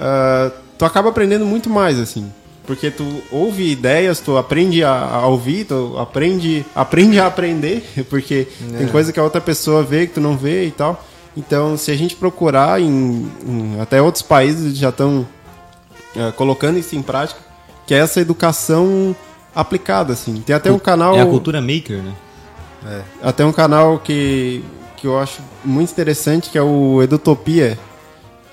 ah, tu acaba aprendendo muito mais assim, porque tu ouve ideias, tu aprende a, a ouvir, tu aprende, aprende a aprender, porque tem coisa que a outra pessoa vê que tu não vê e tal. Então, se a gente procurar em, em- até outros países já estão ah, colocando isso em prática, que é essa educação aplicada assim. Tem até um canal
É a cultura maker, né?
até um canal que, que eu acho muito interessante, que é o Edutopia,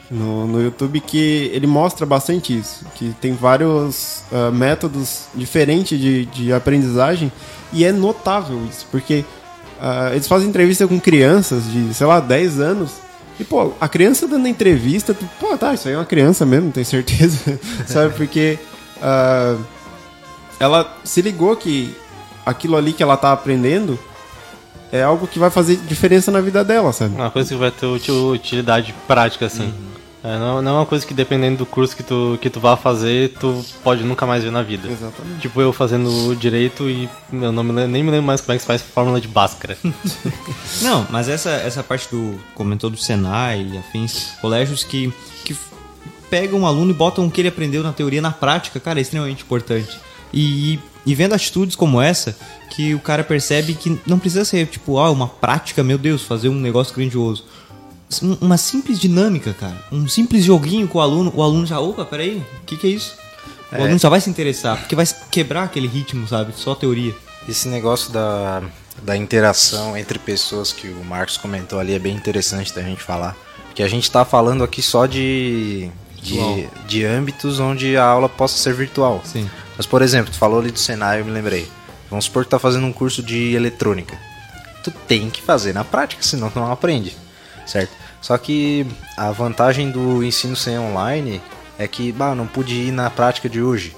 no, no YouTube, que ele mostra bastante isso. Que tem vários ah, métodos diferentes de, de aprendizagem e é notável isso, porque ah, eles fazem entrevista com crianças de, sei lá, 10 anos. E, pô, a criança dando entrevista, tu, pô, tá, isso aí é uma criança mesmo, tenho certeza, sabe? Porque ah, ela se ligou que aquilo ali que ela tá aprendendo é algo que vai fazer diferença na vida dela, sabe?
Uma coisa que vai ter uti- utilidade prática, assim. É, não, não é uma coisa que dependendo do curso que tu, que tu vá fazer, tu pode nunca mais ver na vida.
Exatamente.
Tipo eu fazendo direito e eu não me lembro, nem me lembro mais como é que se faz fórmula de Bhaskara.
Não, mas essa, essa parte do. Comentou do Senai e afins, colégios que, que pegam um aluno e botam o que ele aprendeu na teoria na prática, cara, é extremamente importante. E, e vendo atitudes como essa, que o cara percebe que não precisa ser, tipo, ah, uma prática, meu Deus, fazer um negócio grandioso. Um- Uma simples dinâmica, cara. Um simples joguinho com o aluno, o aluno já, opa, peraí, o que, que é isso? O
É.
aluno já vai se interessar, porque vai quebrar aquele ritmo, sabe? Só teoria.
Esse negócio da, da interação entre pessoas que o Marcos comentou ali é bem interessante da gente falar. Porque a gente tá falando aqui só de, de, de âmbitos onde a aula possa ser virtual.
Sim.
Mas, por exemplo, tu falou ali do Senai, eu me lembrei. Vamos supor que tá fazendo um curso de eletrônica. Tu tem que fazer na prática, senão tu não aprende, certo? Só que a vantagem do ensino sem online é que, bah, não pude ir na prática de hoje.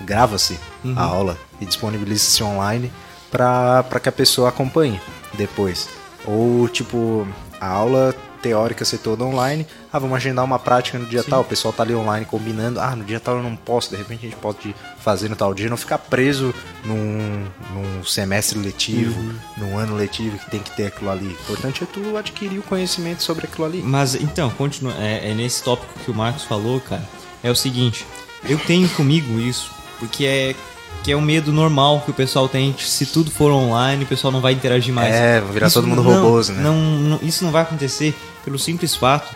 Grava-se a aula e disponibiliza-se online para que a pessoa acompanhe depois. Ou, tipo, a aula teórica ser toda online. Ah, vamos agendar uma prática no dia tal. O pessoal tá ali online combinando. Ah, no dia tal eu não posso. De repente a gente pode fazer no tal dia. Não ficar preso num, num semestre letivo, num ano letivo que tem que ter aquilo ali. O importante é tu adquirir o conhecimento sobre aquilo ali.
Mas então, continua, é, é nesse tópico que o Marcos falou, cara. É o seguinte, eu tenho comigo isso, porque é que é um medo normal que o pessoal tem. Se tudo for online, o pessoal não vai interagir mais.
É, vai virar
Isso
todo mundo
não-
robôs, né?
Não, não- isso não vai acontecer pelo simples fato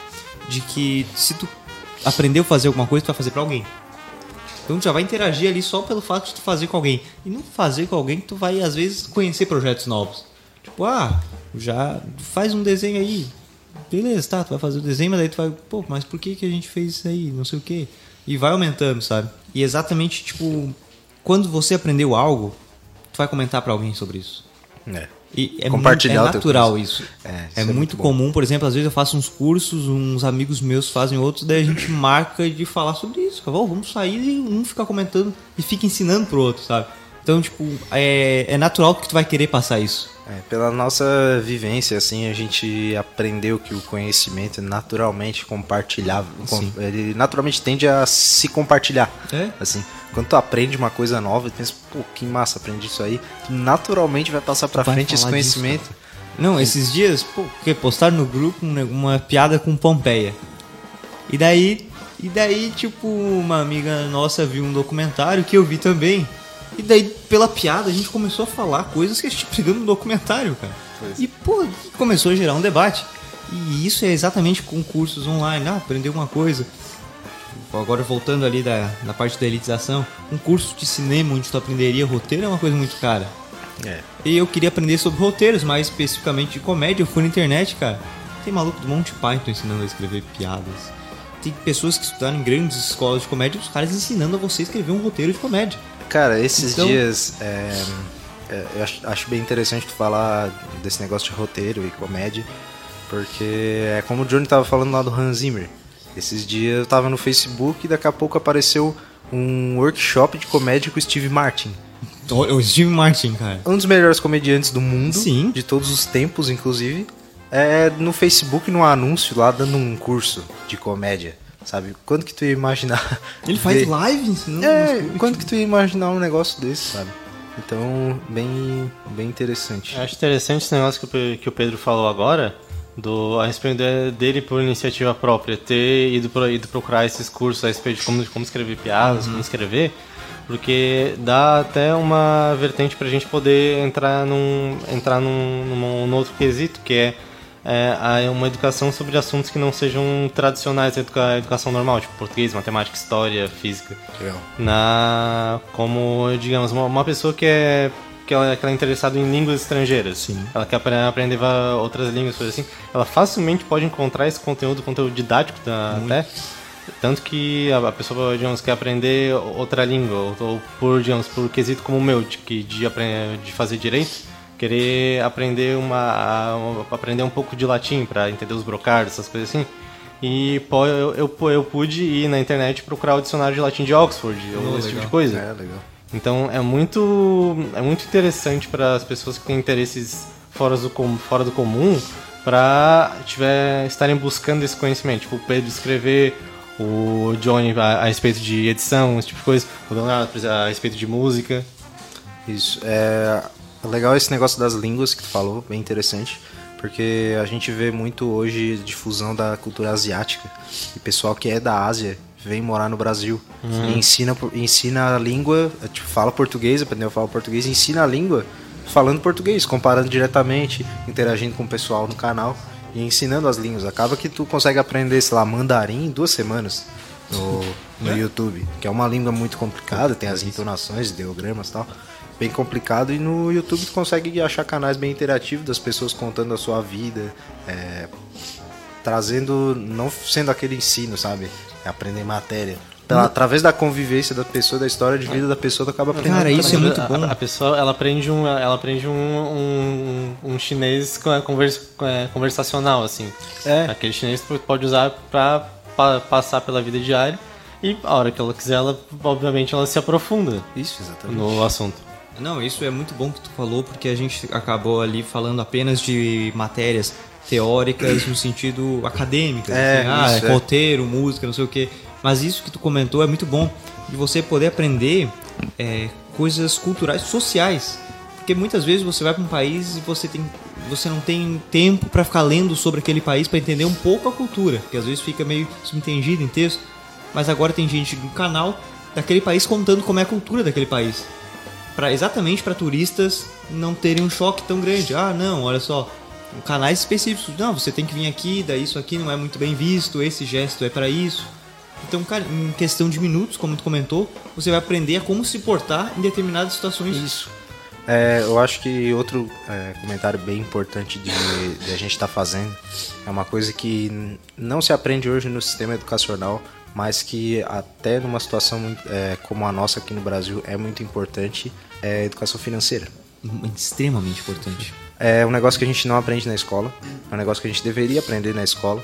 de que se tu aprendeu a fazer alguma coisa, tu vai fazer pra alguém. Então tu já vai interagir ali só pelo fato de tu fazer com alguém. E não fazer com alguém que tu vai, às vezes, conhecer projetos novos. Tipo, ah, já faz um desenho aí. Beleza, tá, tu vai fazer o desenho, mas daí tu vai, pô, mas por que, que a gente fez isso aí? Não sei o quê. E vai aumentando, sabe? E exatamente, tipo, quando você aprendeu algo, tu vai comentar pra alguém sobre isso.
É.
E é,
Compartilhar
muito, é natural isso.
É, isso
É,
é
muito, comum, por exemplo, às vezes eu faço uns cursos, uns amigos meus fazem outros, daí a gente marca de falar sobre isso. Fala, "Ó, vamos sair e um fica comentando e fica ensinando pro outro, sabe? Então, tipo, é, é natural que tu vai querer passar isso.
É, pela nossa vivência, assim, a gente aprendeu que o conhecimento é naturalmente compartilhável. com-. Ele naturalmente tende a se compartilhar.
É?
Assim, quando tu aprende uma coisa nova, tu pensa, pô, que massa, aprendi isso aí. Tu naturalmente vai passar pra
vai
frente esse
falar disso,
conhecimento.
Não, esses dias, pô, que postaram no grupo um uma piada com Pompeia. E daí, e daí, tipo, uma amiga nossa viu um documentário que eu vi também. E daí, pela piada, a gente começou a falar coisas que a gente aprendeu no documentário, cara. E, pô, começou a gerar um debate. E isso é exatamente com cursos online. Ah, aprender uma coisa. Agora voltando ali da, da parte da elitização, um curso de cinema onde tu aprenderia roteiro é uma coisa muito cara.
É.
E eu queria aprender sobre roteiros, mais especificamente de comédia. Eu fui na internet, cara. Tem maluco do Monty Python ensinando a escrever piadas. Tem pessoas que estudaram em grandes escolas de comédia, os caras ensinando a você a escrever um roteiro de comédia.
Cara, esses
Então-
dias é, é, eu acho, acho bem interessante tu falar desse negócio de roteiro e comédia, porque é como o Johnny tava falando lá do Hans Zimmer. Esses dias eu tava no Facebook e daqui a pouco apareceu um workshop de comédia com o Steve Martin.
O Steve Martin, cara.
Um dos melhores comediantes do mundo,
Sim.
de todos os tempos, inclusive. É no Facebook, num anúncio lá, dando um curso de comédia, sabe? Quando que tu ia imaginar?
Ele faz
ver-
live ensinando.
É, quando que tu ia imaginar um negócio desse, sabe? Então, bem, bem interessante.
Eu acho interessante esse negócio que o Pedro falou agora, do, a respeito de- dele por iniciativa própria, ter ido, ido procurar esses cursos a respeito de como, como escrever piadas, como escrever, porque dá até uma vertente pra gente poder entrar num, entrar num, num, num outro quesito, que é, é a- uma educação sobre assuntos que não sejam tradicionais da educa, educação normal, tipo português, matemática, história, física
Legal.
na como digamos uma, uma pessoa que é que ela, que ela é interessada em línguas estrangeiras
Sim.
ela quer apre- aprender outras línguas coisas assim ela facilmente pode encontrar esse conteúdo conteúdo didático da, até tanto que a, pessoa digamos quer aprender outra língua ou, por digamos por quesito como o meu de de, apre- de fazer direito querer aprender uma aprender um pouco de latim para entender os brocardos essas coisas assim e pô, eu, eu, eu pude ir na internet procurar o dicionário de latim de Oxford ou esse tipo de coisa.
É, legal.
Então é muito, é muito interessante para as pessoas que têm interesses fora do, fora do comum para tiver, estarem buscando esse conhecimento. Tipo, o Pedro escrever, o Johnny a, a respeito de edição, esse tipo de coisa, o Leonardo a respeito de música.
Isso. É legal esse negócio das línguas que tu falou, bem interessante. Porque a gente vê muito hoje difusão da cultura asiática. E pessoal que é da Ásia vem morar no Brasil. E ensina, ensina a língua, é, tipo, fala português, aprendeu a falar português, ensina a língua falando português, comparando diretamente, interagindo com o pessoal no canal e ensinando as línguas. Acaba que tu consegue aprender, sei lá, mandarim em duas semanas no, no YouTube, que é uma língua muito complicada, tem as entonações, ideogramas e tal. Bem complicado e no YouTube tu consegue achar canais bem interativos das pessoas contando a sua vida, é, trazendo, não sendo aquele ensino, sabe? É aprender matéria. Pela, através da convivência da pessoa, da história de vida da pessoa, tu acaba aprendendo.
Cara, isso é muito
A-
bom.
A, pessoa ela aprende um, ela aprende um, um, um chinês co- convers, é, conversacional assim.
É.
Aquele chinês que pode usar para passar pela vida diária e a hora que ela quiser, ela obviamente ela se aprofunda
Isso, exatamente.
no assunto.
Não, isso é muito bom que tu falou, porque a gente acabou ali falando apenas de matérias teóricas no sentido acadêmico.
É,
assim, ah,
isso,
é
é.
roteiro, música, não sei o quê. Mas isso que tu comentou é muito bom, de você poder aprender é, coisas culturais, sociais. Porque muitas vezes você vai para um país e você tem você não tem tempo para ficar lendo sobre aquele país para entender um pouco a cultura, que às vezes fica meio subentendido em texto. Mas agora tem gente no canal daquele país contando como é a cultura daquele país para exatamente para turistas não terem um choque tão grande. Ah, não, olha só, canais específicos. Não, você tem que vir aqui, daí isso aqui não é muito bem visto, esse gesto é para isso. Então, cara, em questão de minutos, como tu comentou, você vai aprender a como se portar em determinadas situações.
Isso. É, eu acho que outro é, comentário bem importante de, de a gente estar fazendo é uma coisa que não se aprende hoje no sistema educacional, mas que até numa situação é, como a nossa aqui no Brasil é muito importante, é a educação financeira.
Extremamente importante.
É um negócio que a gente não aprende na escola, é um negócio que a gente deveria aprender na escola,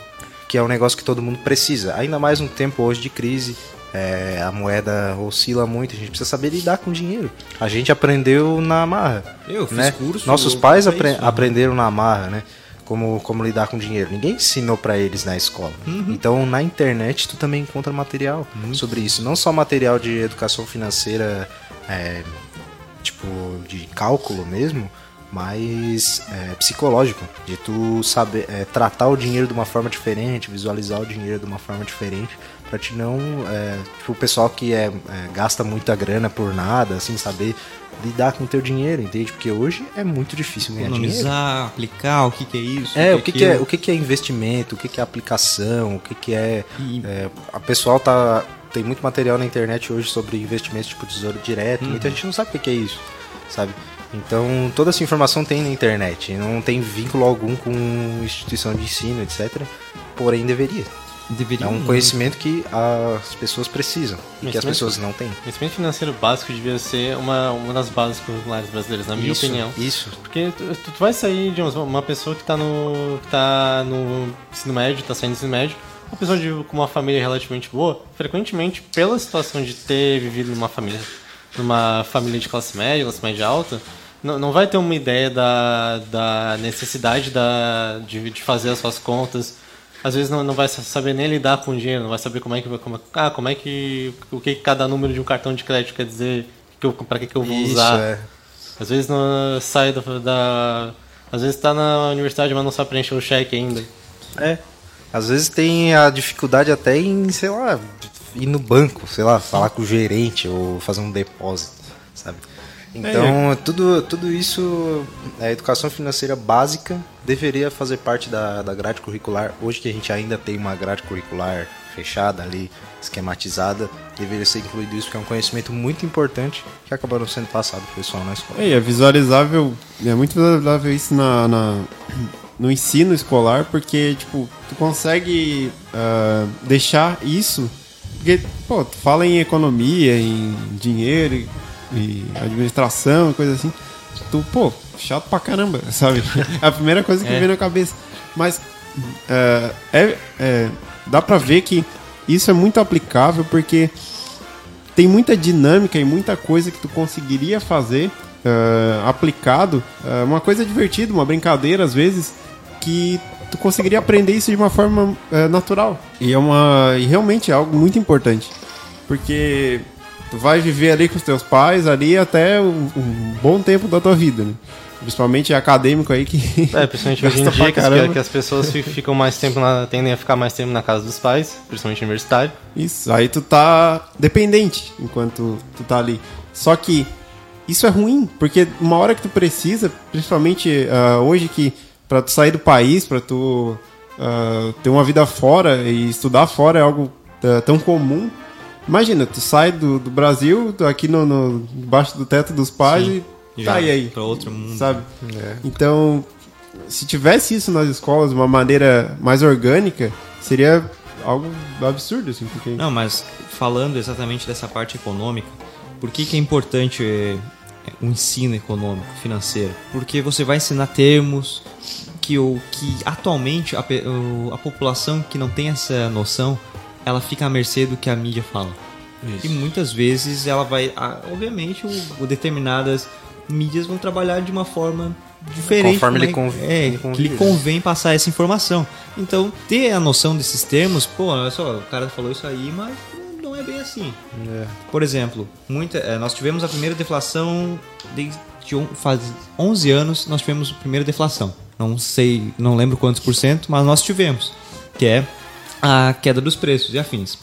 que é um negócio que todo mundo precisa. Ainda mais num tempo hoje de crise, é, a moeda oscila muito, a gente precisa saber lidar com dinheiro. A gente aprendeu na marra.
Eu fiz
né?
curso
Nossos pais
isso,
apre-
né?
aprenderam na marra, né? Como, como lidar com dinheiro. Ninguém ensinou pra eles na escola. Então na internet tu também encontra material sobre isso. Não só material de educação financeira, é, tipo, de cálculo mesmo, mas é, psicológico, de tu saber é, tratar o dinheiro de uma forma diferente, visualizar o dinheiro de uma forma diferente, pra te não, é, tipo, o pessoal que é, é, gasta muita grana por nada, assim, saber lidar com o teu dinheiro, entende? Porque hoje é muito difícil ganhar dinheiro.
Economizar, aplicar, o que, que é isso?
É, o que, que é,
aquilo.
o que, que é investimento, o que, que é aplicação, o que, que é,
E-
é. A pessoal tá. Tem muito material na internet hoje sobre investimentos tipo tesouro direto.
Uhum.
Muita gente não sabe o que, que é isso, sabe? Então toda essa informação tem na internet, não tem vínculo algum com instituição de ensino, etc. Porém deveria.
Deveria
É um conhecimento que as pessoas precisam e que as pessoas não têm.
Conhecimento financeiro básico devia ser uma, uma das bases curriculares brasileiras, na minha
isso,
opinião.
Isso.
Porque tu, tu vai sair de uma, pessoa que tá no. que tá no ensino médio, tá saindo do ensino médio, uma pessoa de, com uma família relativamente boa, frequentemente, pela situação de ter vivido numa família, numa família de classe média, classe média alta, não, não vai ter uma ideia da, da necessidade da, de, de fazer as suas contas. Às vezes não, não vai saber nem lidar com o dinheiro, não vai saber como é que vai- como, ah, como é que o que cada número de um cartão de crédito quer dizer, que para que, que eu vou
Isso,
usar.
é.
Às vezes não sai da, da- Às vezes tá na universidade, mas não sabe preencher o cheque ainda.
É. Às vezes tem a dificuldade até em, sei lá, ir no banco, sei lá, falar com o gerente ou fazer um depósito, sabe? Então, tudo, tudo isso, a educação financeira básica deveria fazer parte da, da grade curricular. Hoje que a gente ainda tem uma grade curricular fechada ali, esquematizada, deveria ser incluído isso, porque é um conhecimento muito importante que acabaram sendo passado pro pessoal na escola.
É, e é visualizável, é muito visualizável isso na, na- no ensino escolar, porque, tipo, tu consegue ah, deixar isso, porque, pô, tu fala em economia, em dinheiro e, administração e coisa assim, tu, pô, chato pra caramba, sabe? É a primeira coisa que
É.
vem na cabeça. Mas ah, é, é, dá pra ver que isso é muito aplicável, porque tem muita dinâmica e muita coisa que tu conseguiria fazer eh, aplicado, eh, uma coisa divertida, uma brincadeira às vezes, que tu conseguiria aprender isso de uma forma eh, natural. E é uma e realmente é algo muito importante, porque tu vai viver ali com os teus pais ali até um, um bom tempo da tua vida, né? Principalmente acadêmico aí que
É, principalmente hoje em dia que as, que as pessoas fi- ficam mais tempo na, tendem a ficar mais tempo na casa dos pais, principalmente universitário.
Isso, aí tu tá dependente enquanto tu tá ali. Só que isso é ruim, porque uma hora que tu precisa, principalmente ah, hoje que pra tu sair do país, pra tu ah, ter uma vida fora e estudar fora é algo ah, tão comum. Imagina, tu sai do, do Brasil, tu aqui no, no debaixo do teto dos pais
Sim.
e tá e aí.
pra outro mundo.
Sabe? Então, se tivesse isso nas escolas de uma maneira mais orgânica, seria algo absurdo, assim, porque...
Não, mas falando exatamente dessa parte econômica, por que, que é importante eh, o ensino econômico, financeiro? Porque você vai ensinar termos que, o, que atualmente a, a população que não tem essa noção, ela fica à mercê do que a mídia fala. E muitas vezes ela vai. Obviamente, o, determinadas mídias vão trabalhar de uma forma diferente.
Conforme
como
lhe
é-
conv-
é,
lhe
que
convir,
lhe
né?
convém passar essa informação. Então, ter a noção desses termos, pô, olha só, o cara falou isso aí, mas não é bem assim. Por exemplo, muita, eh, nós tivemos a primeira deflação desde faz 11 anos, nós tivemos a primeira deflação. Não sei, não lembro quantos por cento, mas nós tivemos, que é a queda dos preços e afins.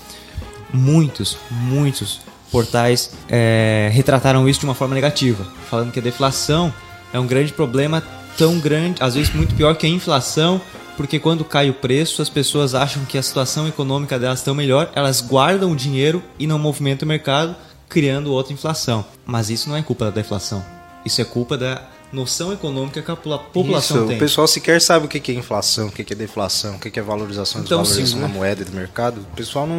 Muitos, muitos portais eh, retrataram isso de uma forma negativa, falando que a deflação é um grande problema, tão grande, às vezes muito pior que a inflação, porque quando cai o preço, as pessoas acham que a situação econômica delas está melhor, elas guardam o dinheiro e não movimentam o mercado, criando outra inflação. Mas isso não é culpa da deflação. Isso é culpa da noção econômica que a popula- população
Isso,
tem.
o pessoal sequer sabe o que é inflação, o que é deflação, o que é valorização
Então,
desvalorização
sim,
da
né?
moeda e do mercado. O pessoal não,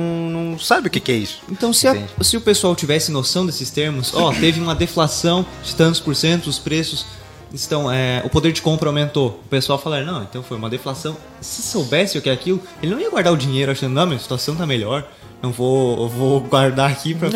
não sabe o que é isso.
Então, se, a- se o pessoal tivesse noção desses termos, ó, teve uma deflação de tantos por cento, os preços estão. é, o poder de compra aumentou. O pessoal falar, não, então foi uma deflação. Se soubesse o que é aquilo, ele não ia guardar o dinheiro achando, não, minha situação tá melhor, não vou, vou guardar aqui pra.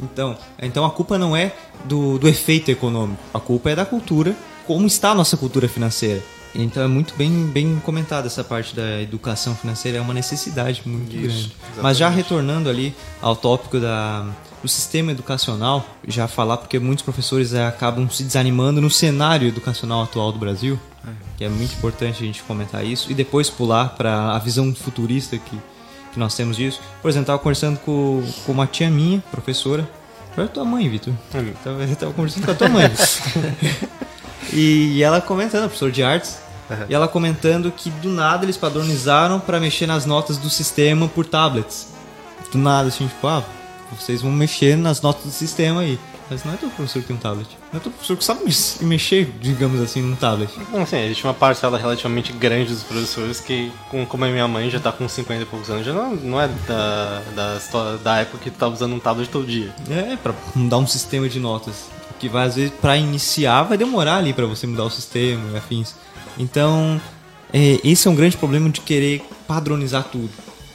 Então, então a culpa não é do, do efeito econômico, a culpa é da cultura, como está a nossa cultura financeira. Então é muito bem, bem comentado essa parte da educação financeira, é uma necessidade muito grande. Mas já retornando ali ao tópico da, do sistema educacional, já falar porque muitos professores eh, acabam se desanimando no cenário educacional atual do Brasil, que é muito importante a gente comentar isso, e depois pular para a visão futurista que, que nós temos disso. Por exemplo, eu estava conversando com, com uma tia minha, professora, foi a tua mãe, Vitor. Tava- Eu estava conversando com a tua mãe. E ela comentando, professor de artes, e ela comentando que do nada eles padronizaram para mexer nas notas do sistema por tablets. Do nada, assim, tipo, ah, vocês vão mexer nas notas do sistema aí. Mas não é todo professor que tem um tablet. Não é todo professor que sabe mex- mexer, digamos assim, num tablet.
Não, assim, existe uma parcela relativamente grande dos professores que, com- como a minha mãe já tá com 50 e poucos anos, já não, não é da, da, da época que tá usando um tablet todo dia.
É, pra mudar um sistema de notas. Que vai, às vezes, pra iniciar, vai demorar ali pra você mudar o sistema e afins. Então, é, esse é um grande problema de querer padronizar tudo.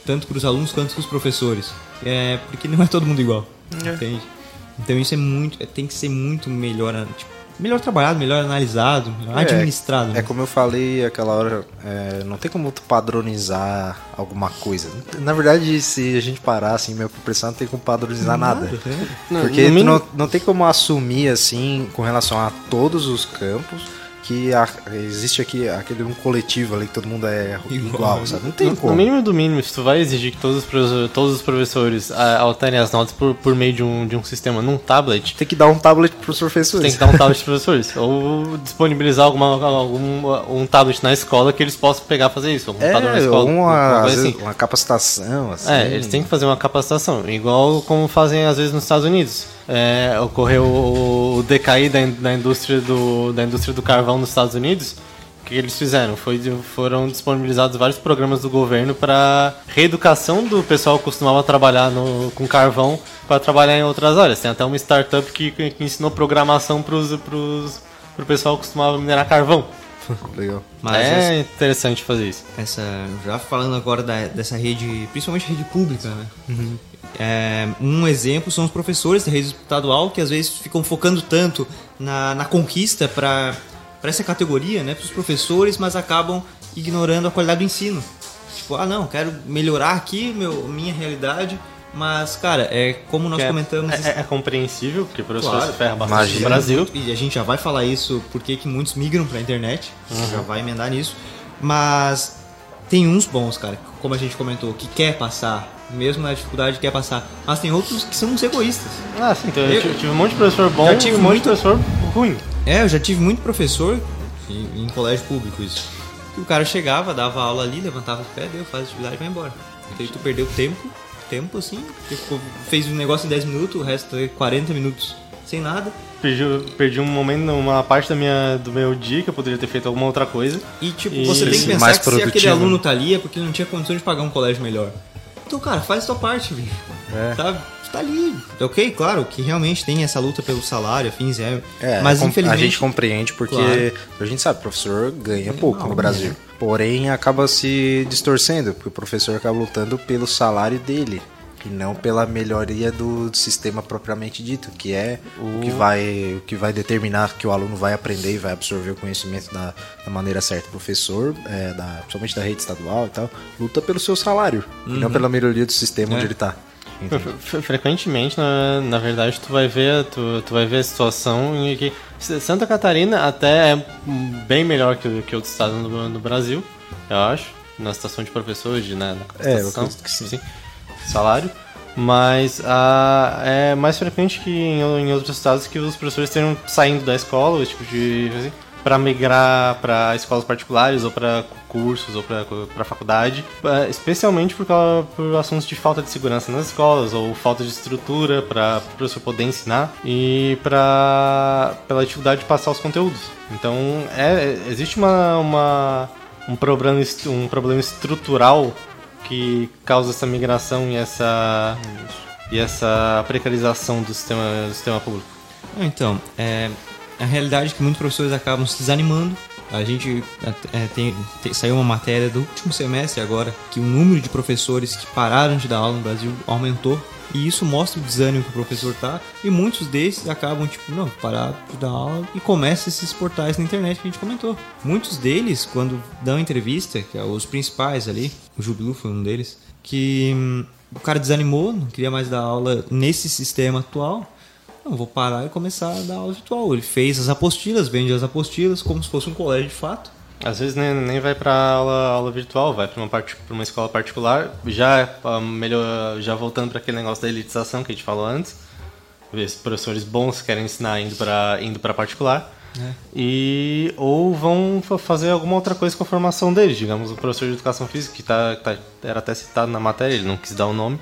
Tanto pros alunos quanto pros professores. É, porque não é todo mundo igual. Entende? Então isso é muito. é, tem que ser muito melhor. tipo, melhor trabalhado, melhor analisado, melhor
É,
administrado.
É
né?
como eu falei aquela hora, é, não tem como tu padronizar alguma coisa. Na verdade, se a gente parar assim, meio por pensar, não tem como padronizar nada.
Não,
Porque
no
tu
mínimo-
não, não tem como assumir assim, com relação a todos os campos, que a- existe aqui aquele um coletivo ali que todo mundo é igual, sabe? Não tem
No,
como.
no mínimo do mínimo, se tu vai exigir que todos os, professores- todos os professores ah, alterem as notas por, por meio de um, de um sistema num tablet,
Tem que dar um tablet pros professores.
tem que dar um tablet para professores. Ou disponibilizar alguma, algum um tablet na escola que eles possam pegar e fazer isso. Algum
É,
na escola.
uma,
assim.
uma capacitação, assim.
É, eles têm que fazer uma capacitação, igual como fazem às vezes nos Estados Unidos. É, ocorreu o, decair da, in- da indústria do, da indústria do carvão nos Estados Unidos. O que eles fizeram? Foi, foram disponibilizados vários programas do governo para reeducação do pessoal que costumava trabalhar no, com carvão para trabalhar em outras áreas. Tem até uma startup que, que ensinou programação para o pessoal que costumava minerar carvão.
Legal.
Mas
é interessante fazer isso.
essa já falando agora da- dessa rede, principalmente rede pública, né? É, um exemplo são os professores da rede estadual que às vezes ficam focando tanto na, na conquista para essa categoria, né, para os professores, mas acabam ignorando a qualidade do ensino. Tipo, ah não, quero melhorar aqui meu, minha realidade, mas cara, é como nós
é-
comentamos.
É, é- é compreensível, porque o professor
Claro.
se ferra bastante
Imagina.
no Brasil.
E a gente já vai falar isso porque que muitos migram pra internet. Já vai emendar nisso. Mas tem uns bons, cara, como a gente comentou, que quer passar, mesmo na dificuldade quer passar. Mas tem outros que são uns egoístas.
Ah, sim, então eu,
Eu-
tive- um monte de professor bom
Já tive
um monte
muito-
de professor ruim.
É, eu já tive muito professor em, em colégio público isso. Que o cara chegava, dava aula ali, levantava o pé, deu, faz atividade e vai embora. Então tu perdeu tempo, tempo assim, ficou- fez um negócio em 10 minutos, o resto é 40 minutos sem nada.
Perdi, perdi um momento, uma parte da minha, do meu dia que eu poderia ter feito alguma outra coisa.
E tipo,
E
você tem que pensar
mais
que se aquele
produtivo.
aluno tá ali é porque ele não tinha condições de pagar um colégio melhor. Então, cara, faz a tua parte, bicho.
É.
Sabe? Tá ali. Ok, claro que realmente tem essa luta pelo salário, afins, é.
É,
mas infelizmente.
a gente compreende porque
Claro.
a gente sabe, o professor ganha pouco no Brasil. Porém, acaba se distorcendo, porque o professor acaba lutando pelo salário dele e não pela melhoria do sistema propriamente dito, que é o que vai o que vai determinar que o aluno vai aprender e vai absorver o conhecimento da, da maneira certa. O professor, é, da, principalmente da rede estadual e tal, luta pelo seu salário e não pela melhoria do sistema
É.
onde ele tá.
Fre- Frequentemente, na, na verdade, tu vai ver, tu, tu vai ver a situação em que Santa Catarina até é bem melhor que, que outros estados no, no Brasil, eu acho, na situação de professores, de, né, na
É, eu acredito que sim.
Salário. Mas ah, é mais frequente que em, em outros estados que os professores estejam saindo da escola, esse tipo de assim, para migrar para escolas particulares ou para cursos ou para faculdade, ah, especialmente por, causa, por assuntos de falta de segurança nas escolas ou falta de estrutura para o professor poder ensinar e para pela dificuldade de passar os conteúdos. Então é, existe uma, uma um problema um problema estrutural que causa essa migração e essa e essa precarização do sistema do sistema público.
Ah, Então, é, a realidade é que muitos professores acabam se desanimando. A gente é, tem, tem- saiu uma matéria do último semestre agora que o número de professores que pararam de dar aula no Brasil aumentou. E isso mostra o desânimo que o professor tá. E muitos desses acabam, tipo, não, parar de dar aula e começa esses portais na internet que a gente comentou. Muitos deles, quando dão entrevista, que é os principais ali, o Jubilu foi um deles, que hum, o cara desanimou, não queria mais dar aula nesse sistema atual. Não, vou parar e começar a dar aula virtual. Ele fez as apostilas, vende as apostilas como se fosse um colégio de fato.
Às vezes nem, nem vai para aula, aula virtual, vai para uma uma escola particular, já ah, melhor, já voltando para aquele negócio da elitização que a gente falou antes. Ver se professores bons querem ensinar indo para indo para particular. E ou vão fa- fazer alguma outra coisa com a formação deles, digamos, o professor de educação física que tá, tá- era até citado na matéria, ele não quis dar o nome.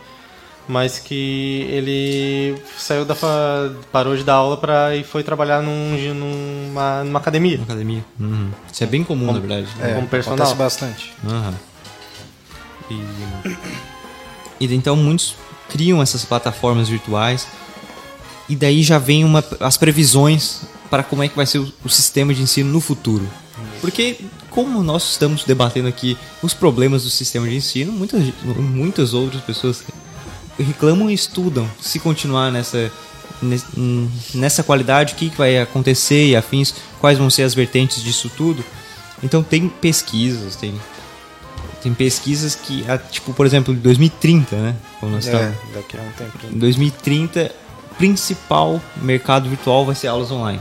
Mas que ele saiu da fa- parou de dar aula pra, e foi trabalhar num, numa, numa academia.
Academia. Uhum. Isso é bem comum, na verdade.
É,
como personal.
acontece bastante.
Aham. E... e então muitos criam essas plataformas virtuais e daí já vem uma, as previsões para como é que vai ser o, o sistema de ensino no futuro. Porque como nós estamos debatendo aqui os problemas do sistema de ensino, muitas, muitas outras pessoas reclamam e estudam se continuar nessa nes- nessa qualidade, o que vai acontecer e afins, quais vão ser as vertentes disso tudo. Então tem pesquisas, tem tem pesquisas que, tipo, por exemplo, em 2030, né? Como nós
É,
estamos.
daqui a um tempo.
Em 2030, principal mercado virtual vai ser aulas online.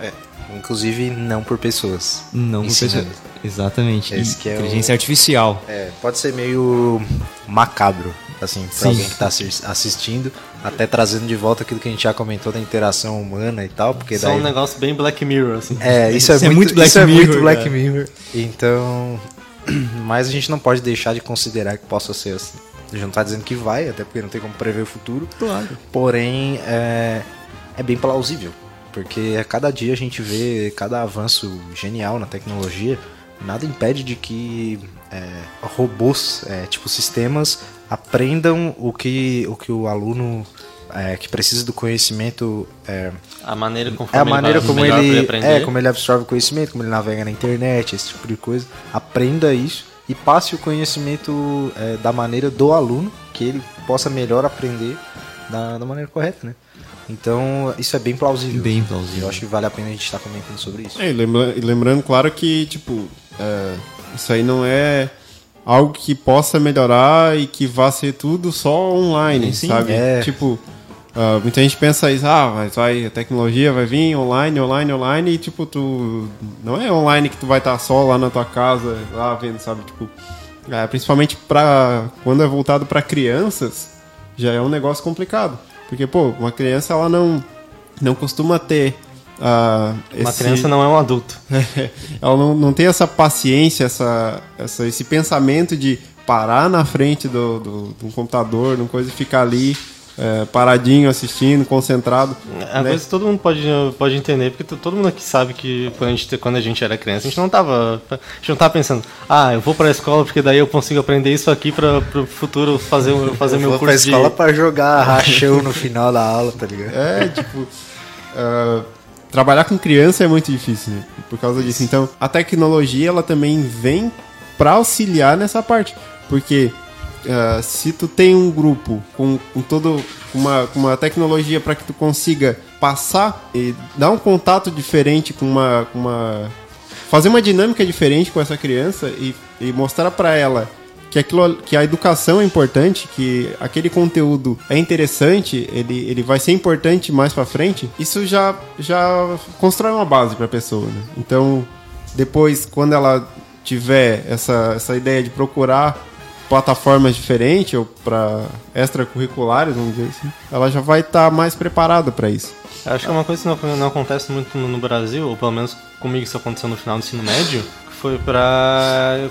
É, inclusive não por pessoas.
Não por pessoas. Exatamente.
Esse que é o-
inteligência artificial.
É, pode ser meio macabro, assim, pra
Sim.
alguém que tá assi- assistindo, até trazendo de volta aquilo que a gente já comentou da interação humana e tal, porque
Só
daí...
um negócio bem Black Mirror, assim.
É, isso é,
Isso é
muito,
muito Black
isso é
Mirror,
muito Black
cara.
Mirror. Então, mas a gente não pode deixar de considerar que possa ser assim. A gente não tá dizendo que vai, até porque não tem como prever o futuro.
Claro.
Porém, é, é bem plausível. Porque a cada dia a gente vê cada avanço genial na tecnologia. Nada impede de que é, robôs, é, tipo sistemas, aprendam o que o, que o aluno é, que precisa do conhecimento é,
A maneira
é
conforme
a maneira
vai-
como ele, é, como ele absorve o conhecimento, como ele navega na internet, esse tipo de coisa. Aprenda isso e passe o conhecimento é, da maneira do aluno, que ele possa melhor aprender da, da maneira correta, né? Então, isso é bem plausível.
Bem plausível.
Eu acho que vale a pena a gente estar comentando sobre isso.
É, e lembra- lembrando, claro, que, tipo, é, isso aí não é algo que possa melhorar e que vá ser tudo só online,
Sim,
sabe?
é.
Tipo, ah, muita gente pensa isso, ah, mas vai, a tecnologia vai vir online, online, online, e tipo, tu. Não é online que tu vai estar só lá na tua casa, lá vendo, sabe? Tipo, é, principalmente pra. Quando é voltado pra crianças, já é um negócio complicado. Porque, pô, uma criança, ela não. Não costuma ter. Ah,
Uma
esse-
criança não é um adulto.
ela não, não tem essa paciência, essa, essa, esse pensamento de parar na frente do, do, de um computador, de coisa e ficar ali é, paradinho, assistindo, concentrado.
Às
né?
vezes todo mundo pode, pode entender, porque to- todo mundo aqui sabe que quando a, gente, quando a gente era criança, a gente não tava. A gente não tava pensando, ah, eu vou pra escola porque daí eu consigo aprender isso aqui pra, pro futuro fazer, o- fazer
Eu
meu
vou
curso
pra escola
de.
pra jogar rachão no final da aula, tá ligado?
É, tipo. ah, trabalhar com criança é muito difícil, né? Por causa disso. Então, a tecnologia, ela também vem pra auxiliar nessa parte. Porque ah, se tu tem um grupo com, com todo uma, uma tecnologia para que tu consiga passar e dar um contato diferente com uma, com uma fazer uma dinâmica diferente com essa criança e, e mostrar para ela que aquilo que a educação é importante, que aquele conteúdo é interessante, ele, ele vai ser importante mais para frente, isso já já constrói uma base para a pessoa, né? Então, depois quando ela tiver essa, essa ideia de procurar plataformas diferentes ou para extracurriculares, vamos dizer assim, ela já vai estar mais preparada para isso.
Acho que é uma coisa que não, não acontece muito no, Brasil, ou pelo menos comigo isso aconteceu no final do ensino médio,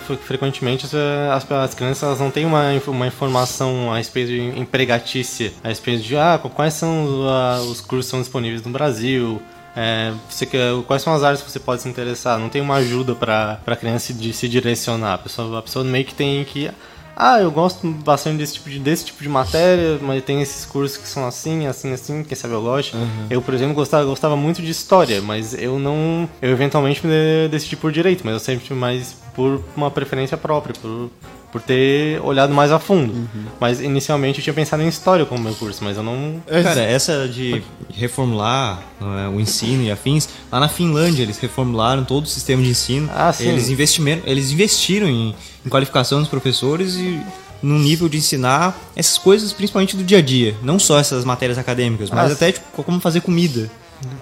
foi que frequentemente as, as crianças não têm uma, uma informação a respeito de empregatícia, a respeito de ah, quais são ah, os cursos que são disponíveis no Brasil. é, você quer, quais são as áreas que você pode se interessar? Não tem uma ajuda para a criança de se direcionar. A pessoa, a pessoa meio que tem que ah, eu gosto bastante desse tipo de, desse tipo de matéria, mas tem esses cursos que são assim, assim, assim, quem sabe eu gosto. Eu, por exemplo, gostava, gostava muito de história, mas eu não. Eu eventualmente me decidi por direito, mas eu sempre mais por uma preferência própria, por, por ter olhado mais a fundo. Mas inicialmente eu tinha pensado em história como meu curso, mas eu não.
Cara, essa de reformular é, o ensino e afins, lá na Finlândia eles reformularam todo o sistema de ensino.
Ah, sim.
Eles, investiram, eles investiram em, em qualificação dos professores e no nível de ensinar essas coisas, principalmente do dia a dia. Não só essas matérias acadêmicas, mas
Ah,
até tipo, como fazer comida,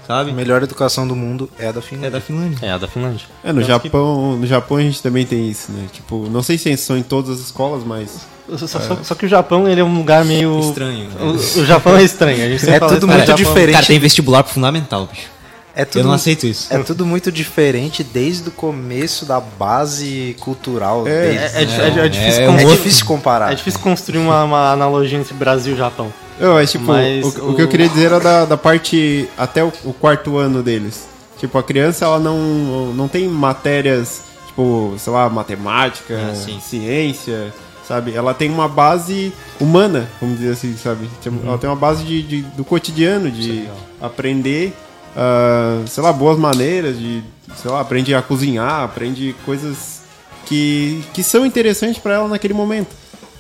sabe?
A melhor educação do mundo é a da
É
Finlândia.
da Finlândia.
É, a da Finlândia.
É, no
Tanto que-
Japão, no Japão a gente também tem isso, né? Tipo, não sei se são em todas as escolas, mas
Só, só- só que o Japão ele é um lugar meio
Estranho, né?
O, o Japão é estranho. A gente sempre
É
fala
tudo muito
Japão-
diferente.
Cara, tem vestibular pro fundamental, bicho.
É tudo,
Eu não aceito isso.
É tudo muito diferente desde o começo da base cultural
É,
deles.
É, é- é difícil,
é
É difícil comparar.
é difícil construir uma, uma analogia entre Brasil e Japão.
Eu, é tipo,
Mas
o, o que eu queria dizer era da, da parte até o, o quarto ano deles. Tipo, a criança, ela não, não tem matérias, tipo, sei lá, matemática,
Ah,
ciência, sabe? Ela tem uma base humana, vamos dizer assim, sabe? Tipo, Ela tem uma base de, de- do cotidiano, de aprender, ah, sei lá, boas maneiras, de, sei lá, aprende a cozinhar, aprende coisas que, que são interessantes pra ela naquele momento,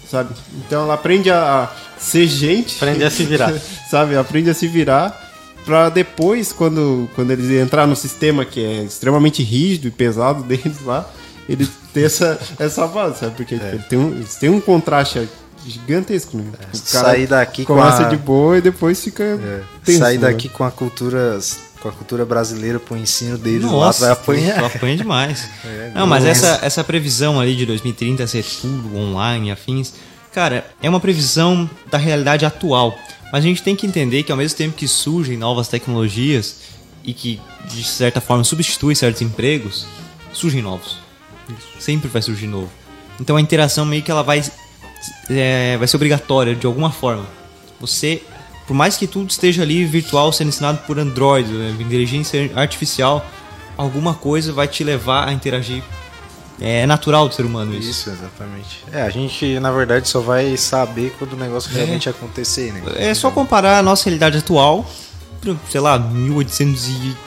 sabe? Então ela aprende a, ser gente.
Aprender a se virar.
sabe? Aprende a se virar pra depois, quando, quando eles entrar no sistema que é extremamente rígido e pesado deles lá, eles ter essa, essa base, sabe? Porque ele tem um, eles têm um contraste gigantesco, né? Tipo, o cara
sair daqui com
começa
a-
de boa e depois fica
É,
tenso,
Sair
né?
daqui com a cultura com a cultura brasileira pro ensino deles lá, tu
Nossa,
vai apanhar.
tu apanha demais.
É,
não, mas essa, essa previsão ali de 2030 ser tudo online afins, cara, é uma previsão da realidade atual. Mas a gente tem que entender que ao mesmo tempo que surgem novas tecnologias e que de certa forma substituem certos empregos, surgem novos. Sempre vai surgir novo. Então a interação meio que ela vai é, vai ser obrigatória de alguma forma. Você, por mais que tudo esteja ali virtual sendo ensinado por Android, né, inteligência artificial, alguma coisa vai te levar a interagir. É natural do ser humano isso.
Isso, exatamente. É, a gente, na verdade, só vai saber quando o negócio realmente acontecer, né?
É só comparar a nossa realidade atual, sei lá, 1800 e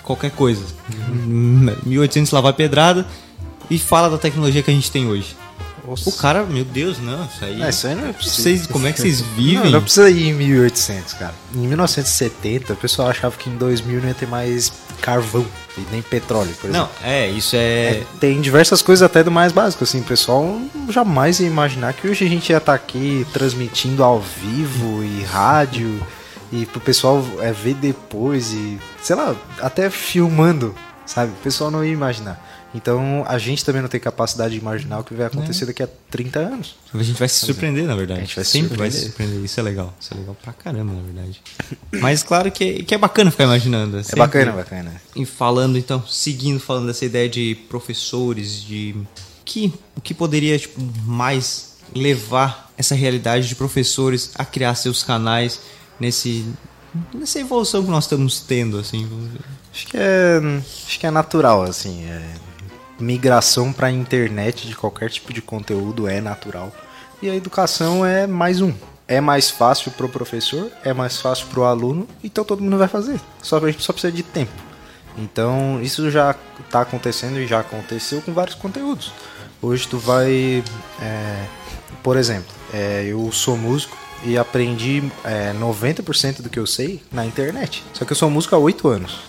qualquer coisa. 1800 lá vai pedrada e fala da tecnologia que a gente tem hoje.
Nossa.
O cara, meu Deus, não, isso aí.
É, isso aí não é possível.
Vocês, como é que vocês vivem?
Não, não precisa ir em 1800, cara. Em 1970, o pessoal achava que em 2000 não ia ter mais carvão e nem petróleo, por exemplo.
Não, é, isso é.
Tem diversas coisas até do mais básico, assim, o pessoal jamais ia imaginar que hoje a gente ia estar aqui transmitindo ao vivo e rádio e pro pessoal é, ver depois e, sei lá, até filmando, sabe? O pessoal não ia imaginar. Então a gente também não tem capacidade de imaginar o que vai acontecer daqui a 30 anos.
A gente vai se surpreender, na verdade.
A gente vai se
Sempre vai
surpreender.
se surpreender. Isso é legal. Isso é legal pra caramba, na verdade. Mas claro que, que é bacana ficar imaginando.
É
sempre.
bacana, bacana.
E falando, então, seguindo falando dessa ideia de professores, de que o que poderia tipo, mais levar essa realidade de professores a criar seus canais nesse nessa evolução que nós estamos tendo, assim.
Acho que é, acho que é natural, assim. É, migração para a internet de qualquer tipo de conteúdo é natural. E a educação é mais um. É mais fácil pro professor, é mais fácil pro aluno, então todo mundo vai fazer. Só a gente só precisa de tempo. Então isso já está acontecendo e já aconteceu com vários conteúdos. Hoje tu vai, é, por exemplo, é, eu sou músico e aprendi é, 90% do que eu sei na internet. Só que eu sou músico há 8 anos.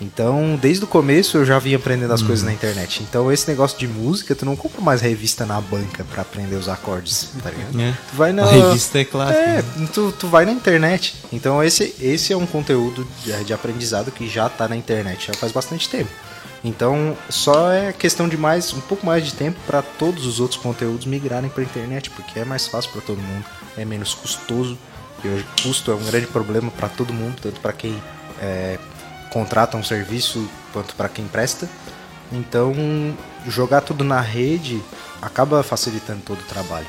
Então, desde o começo eu já vim aprendendo as coisas na internet. Então, esse negócio de música, tu não compra mais revista na banca pra aprender os acordes, tá ligado?
É.
Tu vai na
A revista é clássica.
É, tu, tu vai na internet. Então, esse, esse é um conteúdo de, de aprendizado que já tá na internet já faz bastante tempo. Então, só é questão de mais um pouco mais de tempo para todos os outros conteúdos migrarem para internet, porque é mais fácil para todo mundo, é menos custoso. E hoje custo é um grande problema para todo mundo, tanto para quem é, contrata um serviço quanto para quem presta. Então, jogar tudo na rede acaba facilitando todo o trabalho.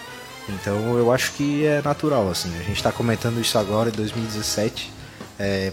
Então, eu acho que é natural assim. A gente está comentando isso agora em 2017. É,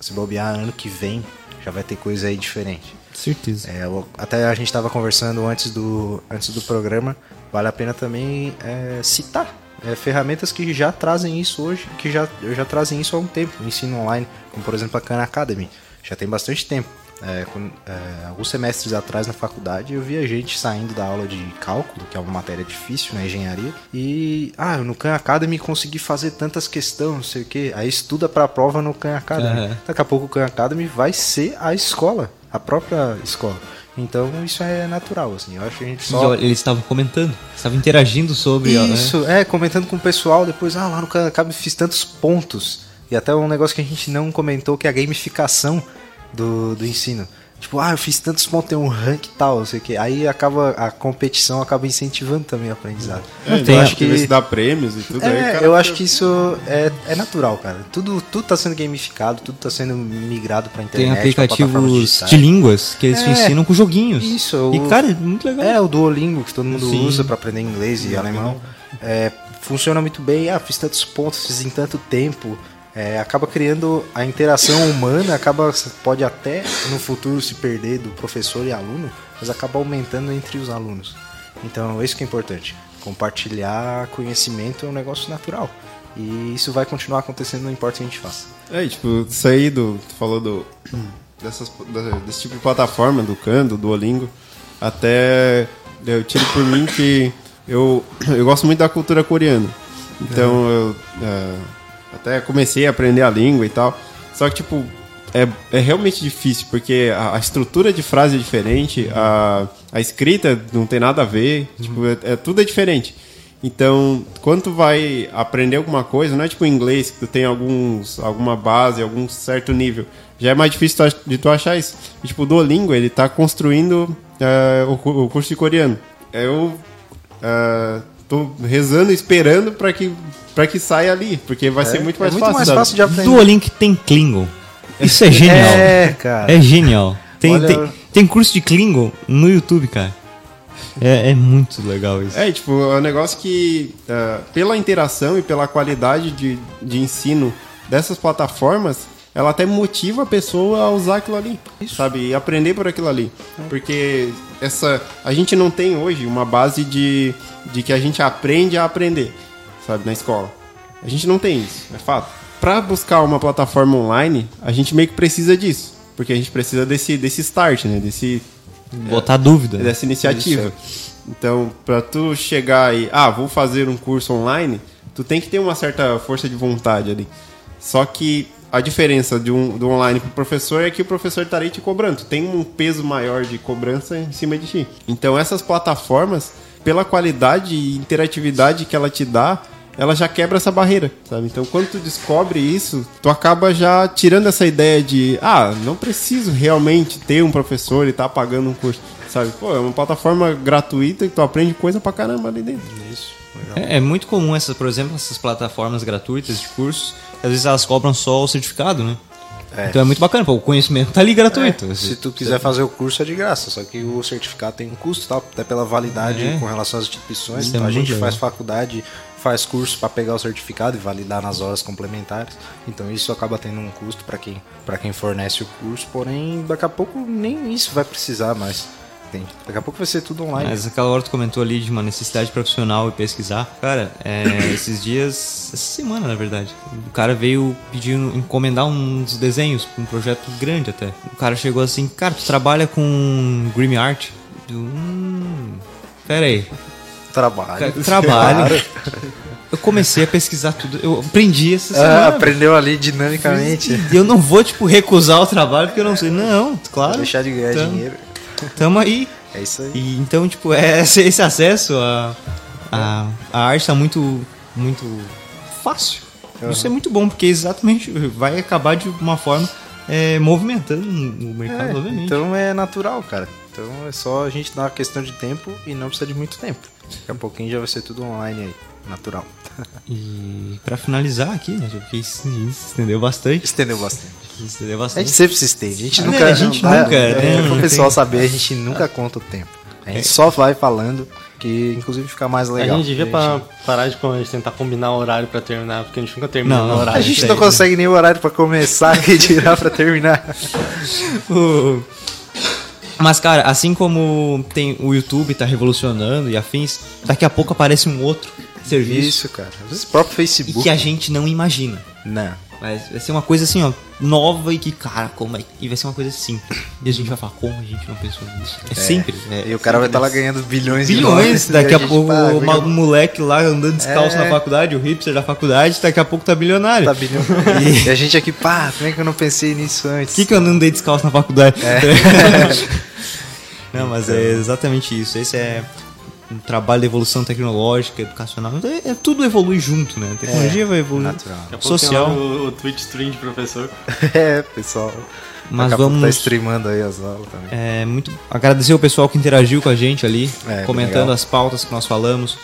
se bobear ano que vem, já vai ter coisa aí diferente.
Certeza.
É, até a gente estava conversando antes do, antes do programa, vale a pena também é, citar é, ferramentas que já trazem isso hoje, que já, já trazem isso há um tempo, ensino online, como por exemplo a Khan Academy, já tem bastante tempo. É, com- é, alguns semestres atrás na faculdade eu via gente saindo da aula de cálculo, que é uma matéria difícil na engenharia, e ah, no Khan Academy consegui fazer tantas questões, não sei o que, aí estuda para a prova no Khan Academy.
Aham.
Daqui a pouco o Khan Academy vai ser a escola, a própria escola. Então isso é natural, assim. Eu acho que a gente só.
eles estavam comentando, estavam interagindo sobre. ó, né?
Isso, é, comentando com o pessoal, depois, ah, lá no Khan Academy fiz tantos pontos. E até um negócio que a gente não comentou, que é a gamificação do, do ensino. Tipo, ah, eu fiz tantos pontos, tem um rank e tal, não sei o que. Aí acaba, a competição acaba incentivando também o aprendizado.
É,
Então,
eu
acho que
se dá prêmios e tudo. aí,
é,
cara,
eu acho que isso é, é natural, cara. Tudo, tudo tá sendo gamificado, tudo tá sendo migrado pra
Tem
internet. plataformas
aplicativos de línguas que eles te
É.
ensinam com joguinhos.
Isso,
E,
o-
cara, é muito legal.
É, o Duolingo que todo mundo
Sim.
usa pra aprender inglês e alemão. É, funciona muito bem. Ah, fiz tantos pontos, fiz em tanto tempo. É, acaba criando a interação humana, acaba pode até no futuro se perder do professor e aluno, mas acaba aumentando entre os alunos. Então, isso que é importante. Compartilhar conhecimento é um negócio natural. E isso vai continuar acontecendo, não importa o que a gente faça.
É, tipo, aí do. Tu falou do. Dessas, desse tipo de plataforma, do Khan, do Duolingo. Até eu tiro por mim que eu, eu gosto muito da cultura coreana. Então eu é, até comecei a aprender a língua e tal. Só que, tipo, é, é realmente difícil, porque a, a estrutura de frase é diferente, a, a escrita não tem nada a ver, tipo, é, é- tudo é diferente. Então, quando tu vai aprender alguma coisa, não é tipo inglês, que tu tem alguns, alguma base, algum certo nível. Já é mais difícil de tu achar isso. E, tipo, o Duolingo, ele tá construindo é, o, o curso de coreano. Eu é, tô rezando, esperando para que, pra que saia ali, porque vai ser muito mais
é muito
fácil.
mais fácil de aprender.
Duolingo tem Klingon. Isso é genial.
É, cara.
É genial. Tem,
Olha-
tem, tem curso de Klingon no YouTube, cara. É, é muito legal isso.
É, tipo, é um negócio que, ah, pela interação e pela qualidade de, de ensino dessas plataformas, ela até motiva a pessoa a usar aquilo ali, sabe? E aprender por aquilo ali. Porque essa, a gente não tem hoje uma base de, de que a gente aprende a aprender, sabe? Na escola. A gente não tem isso, é fato. Para buscar uma plataforma online, a gente meio que precisa disso. Porque a gente precisa desse, desse start, né? Desse,
Botar dúvida. né?
dessa iniciativa. Então, para tu chegar e, ah, vou fazer um curso online, tu tem que ter uma certa força de vontade ali. Só que a diferença de um, do online pro professor é que o professor estaria te cobrando. Tem um peso maior de cobrança em cima de ti. Então, essas plataformas, pela qualidade e interatividade que ela te dá, ela já quebra essa barreira, sabe? Então, quando tu descobre isso, tu acaba já tirando essa ideia de, ah, não preciso realmente ter um professor e tá pagando um curso, sabe? Pô, é uma plataforma gratuita e tu aprende coisa pra caramba ali dentro.
Isso.
É, é muito comum essas, por exemplo, essas plataformas gratuitas de cursos, às vezes elas cobram só o certificado, né?
É.
Então é muito bacana, pô, o conhecimento tá ali gratuito.
Se tu quiser fazer o curso é de graça, só que o certificado tem um custo, tá? até pela validade
É.
com relação às instituições.
Isso
Então
é
a gente
muito
faz
legal.
faculdade, faz curso para pegar o certificado e validar nas horas complementares. Então isso acaba tendo um custo para quem, pra quem fornece o curso, porém daqui a pouco nem isso vai precisar mais. Daqui a pouco vai ser tudo online.
Mas aquela hora tu comentou ali de uma necessidade profissional e pesquisar. Cara, é, esses dias, essa semana na verdade, o cara veio pedindo, encomendar uns desenhos um projeto grande até. O cara chegou assim, cara, tu trabalha com Grim Art? Hum, pera aí.
Trabalho.
Trabalho. Eu comecei a pesquisar tudo, eu aprendi essa semana.
Ah, aprendeu ali dinamicamente.
Eu não vou, tipo, recusar o trabalho porque eu não sei. Não, claro.
Deixar de ganhar
Então,
dinheiro.
Tamo aí.
É isso aí.
E, então, tipo, é, esse, acesso à a, a, arte tá muito, muito fácil. Isso é muito bom, porque exatamente vai acabar de uma forma é, movimentando o mercado,
É,
obviamente.
então é natural, cara. Então é só a gente dar uma questão de tempo e não precisa de muito tempo. Daqui a pouquinho já vai ser tudo online aí, natural.
E pra finalizar aqui, né, já fiquei se estendeu bastante.
Estendeu bastante.
Estendeu
A
bastante.
gente sempre se estende. A gente
É,
nunca.
a gente
é,
nunca,
é,
né,
Para
não
o pessoal
tem-
saber, a gente nunca conta o tempo. A gente só vai falando, que inclusive fica mais
A
legal.
gente devia pa- parar de co- de tentar combinar o horário pra terminar, porque a gente nunca termina
Não,
no horário.
A gente não consegue nem o horário pra começar e tirar pra terminar.
O- Mas, cara, assim como tem o YouTube tá revolucionando e afins, daqui a pouco aparece um outro serviço
Isso, cara. Às vezes o próprio
e
Facebook.
que a gente não imagina.
Não.
Mas vai ser uma coisa assim, ó, nova e que, cara, como é. E vai ser uma coisa simples. E a gente vai falar, como a gente não pensou nisso? É, simples. É,
E o cara vai estar lá ganhando bilhões, de
Bilhões, daqui
e
a
gente,
pouco o moleque lá andando descalço
É.
na faculdade, o hipster da faculdade, daqui a pouco tá bilionário.
Tá bilhão. E a gente aqui, pá, como é que eu não pensei nisso antes?
Por que, que eu não andei descalço na faculdade?
É.
não, mas é exatamente isso. Esse é um trabalho de evolução tecnológica, educacional. É, é- tudo evolui junto, né? A tecnologia vai evoluir.
Natural.
Social.
O, o Twitch stream de professor.
É, pessoal.
Mas
Daqui a pouco
vamos
tá streamando aí as aulas também.
é, muito agradecer o pessoal que interagiu com a gente ali,
É,
comentando
legal.
as pautas que nós falamos.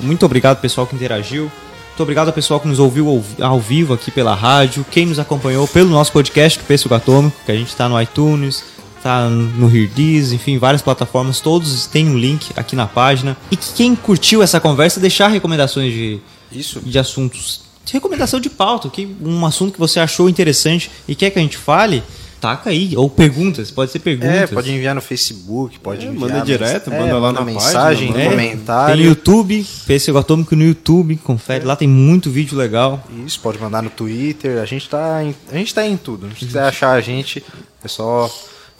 Muito obrigado pessoal que interagiu. Muito obrigado ao pessoal que nos ouviu ao, ao vivo aqui pela rádio, quem nos acompanhou pelo nosso podcast, o Pêssego Atômico, que a gente está no iTunes, tá no Heardiz, enfim, várias plataformas, todos têm um link aqui na página. E que quem curtiu essa conversa, deixar recomendações de,
Isso.
de assuntos. Recomendação de pauta, que um assunto que você achou interessante e quer que a gente fale, taca aí. Ou perguntas, pode ser perguntas.
É, pode enviar no Facebook, pode
É,
enviar
manda
no-
direto,
é,
manda lá na
mensagem,
página,
no
manda-
comentário.
Tem YouTube, Pêssego Atômico no YouTube, confere, lá tem muito vídeo legal.
Isso, pode mandar no Twitter. A gente tá em, a gente tá em tudo. Se quiser achar a gente, é só,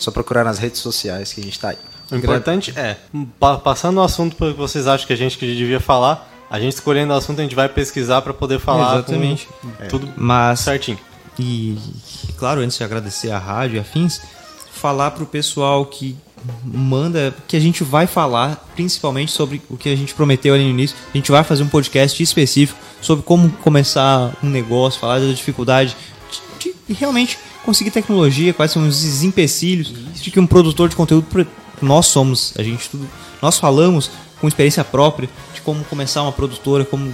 só procurar nas redes sociais que a gente tá aí.
O importante é, pa- passando o assunto para que vocês acham que a gente que devia falar, a gente escolhendo o assunto, a gente vai pesquisar para poder falar
Exatamente.
com tudo
Mas,
certinho.
e claro, antes de agradecer a rádio e afins, falar pro pessoal que manda, que a gente vai falar principalmente sobre o que a gente prometeu ali no início. A gente vai fazer um podcast específico sobre como começar um negócio, falar da dificuldade de, de realmente conseguir tecnologia, quais são os empecilhos de que um produtor de conteúdo nós somos, a gente tudo, nós falamos com experiência própria de como começar uma produtora, como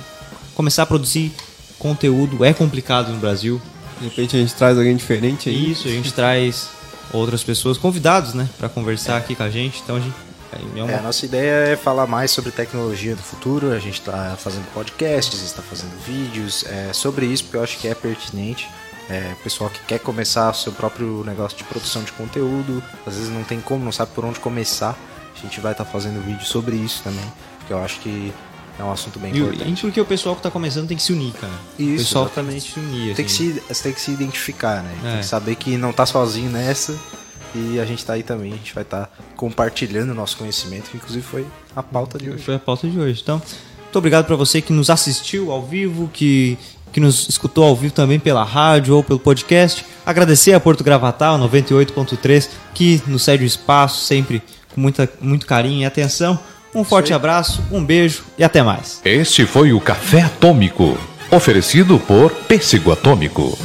começar a produzir conteúdo é complicado no Brasil.
De repente a gente traz alguém diferente aí.
Isso, a gente traz outras pessoas, convidados, né, Pra conversar aqui com a gente. Então a gente é uma-
É, a nossa ideia é falar mais sobre tecnologia do futuro. A gente está fazendo podcasts, está fazendo vídeos é, sobre isso, porque eu acho que é pertinente. É, o pessoal que quer começar o seu próprio negócio de produção de conteúdo, às vezes não tem como, não sabe por onde começar. A gente vai estar fazendo vídeo sobre isso também, porque eu acho que é um assunto bem
E, o- e
importante.
porque o pessoal que tá começando tem que se unir, cara. o
Isso,
pessoal
exatamente.
tem que se unir.
Tem que
assim.
se, você tem que se identificar, né?
É.
Tem que saber que não tá sozinho nessa. E a gente tá aí também, a gente vai estar compartilhando o nosso conhecimento, que inclusive foi a pauta de hoje.
Foi a pauta de hoje. Então, muito obrigado pra você que nos assistiu ao vivo, que, que nos escutou ao vivo também pela rádio ou pelo podcast. Agradecer a Porto Gravatal 98.3, que nos cede o espaço sempre com muita, muito carinho e atenção. Um forte abraço, um beijo e até mais.
Este foi o Café Atômico, oferecido por Pêssego Atômico.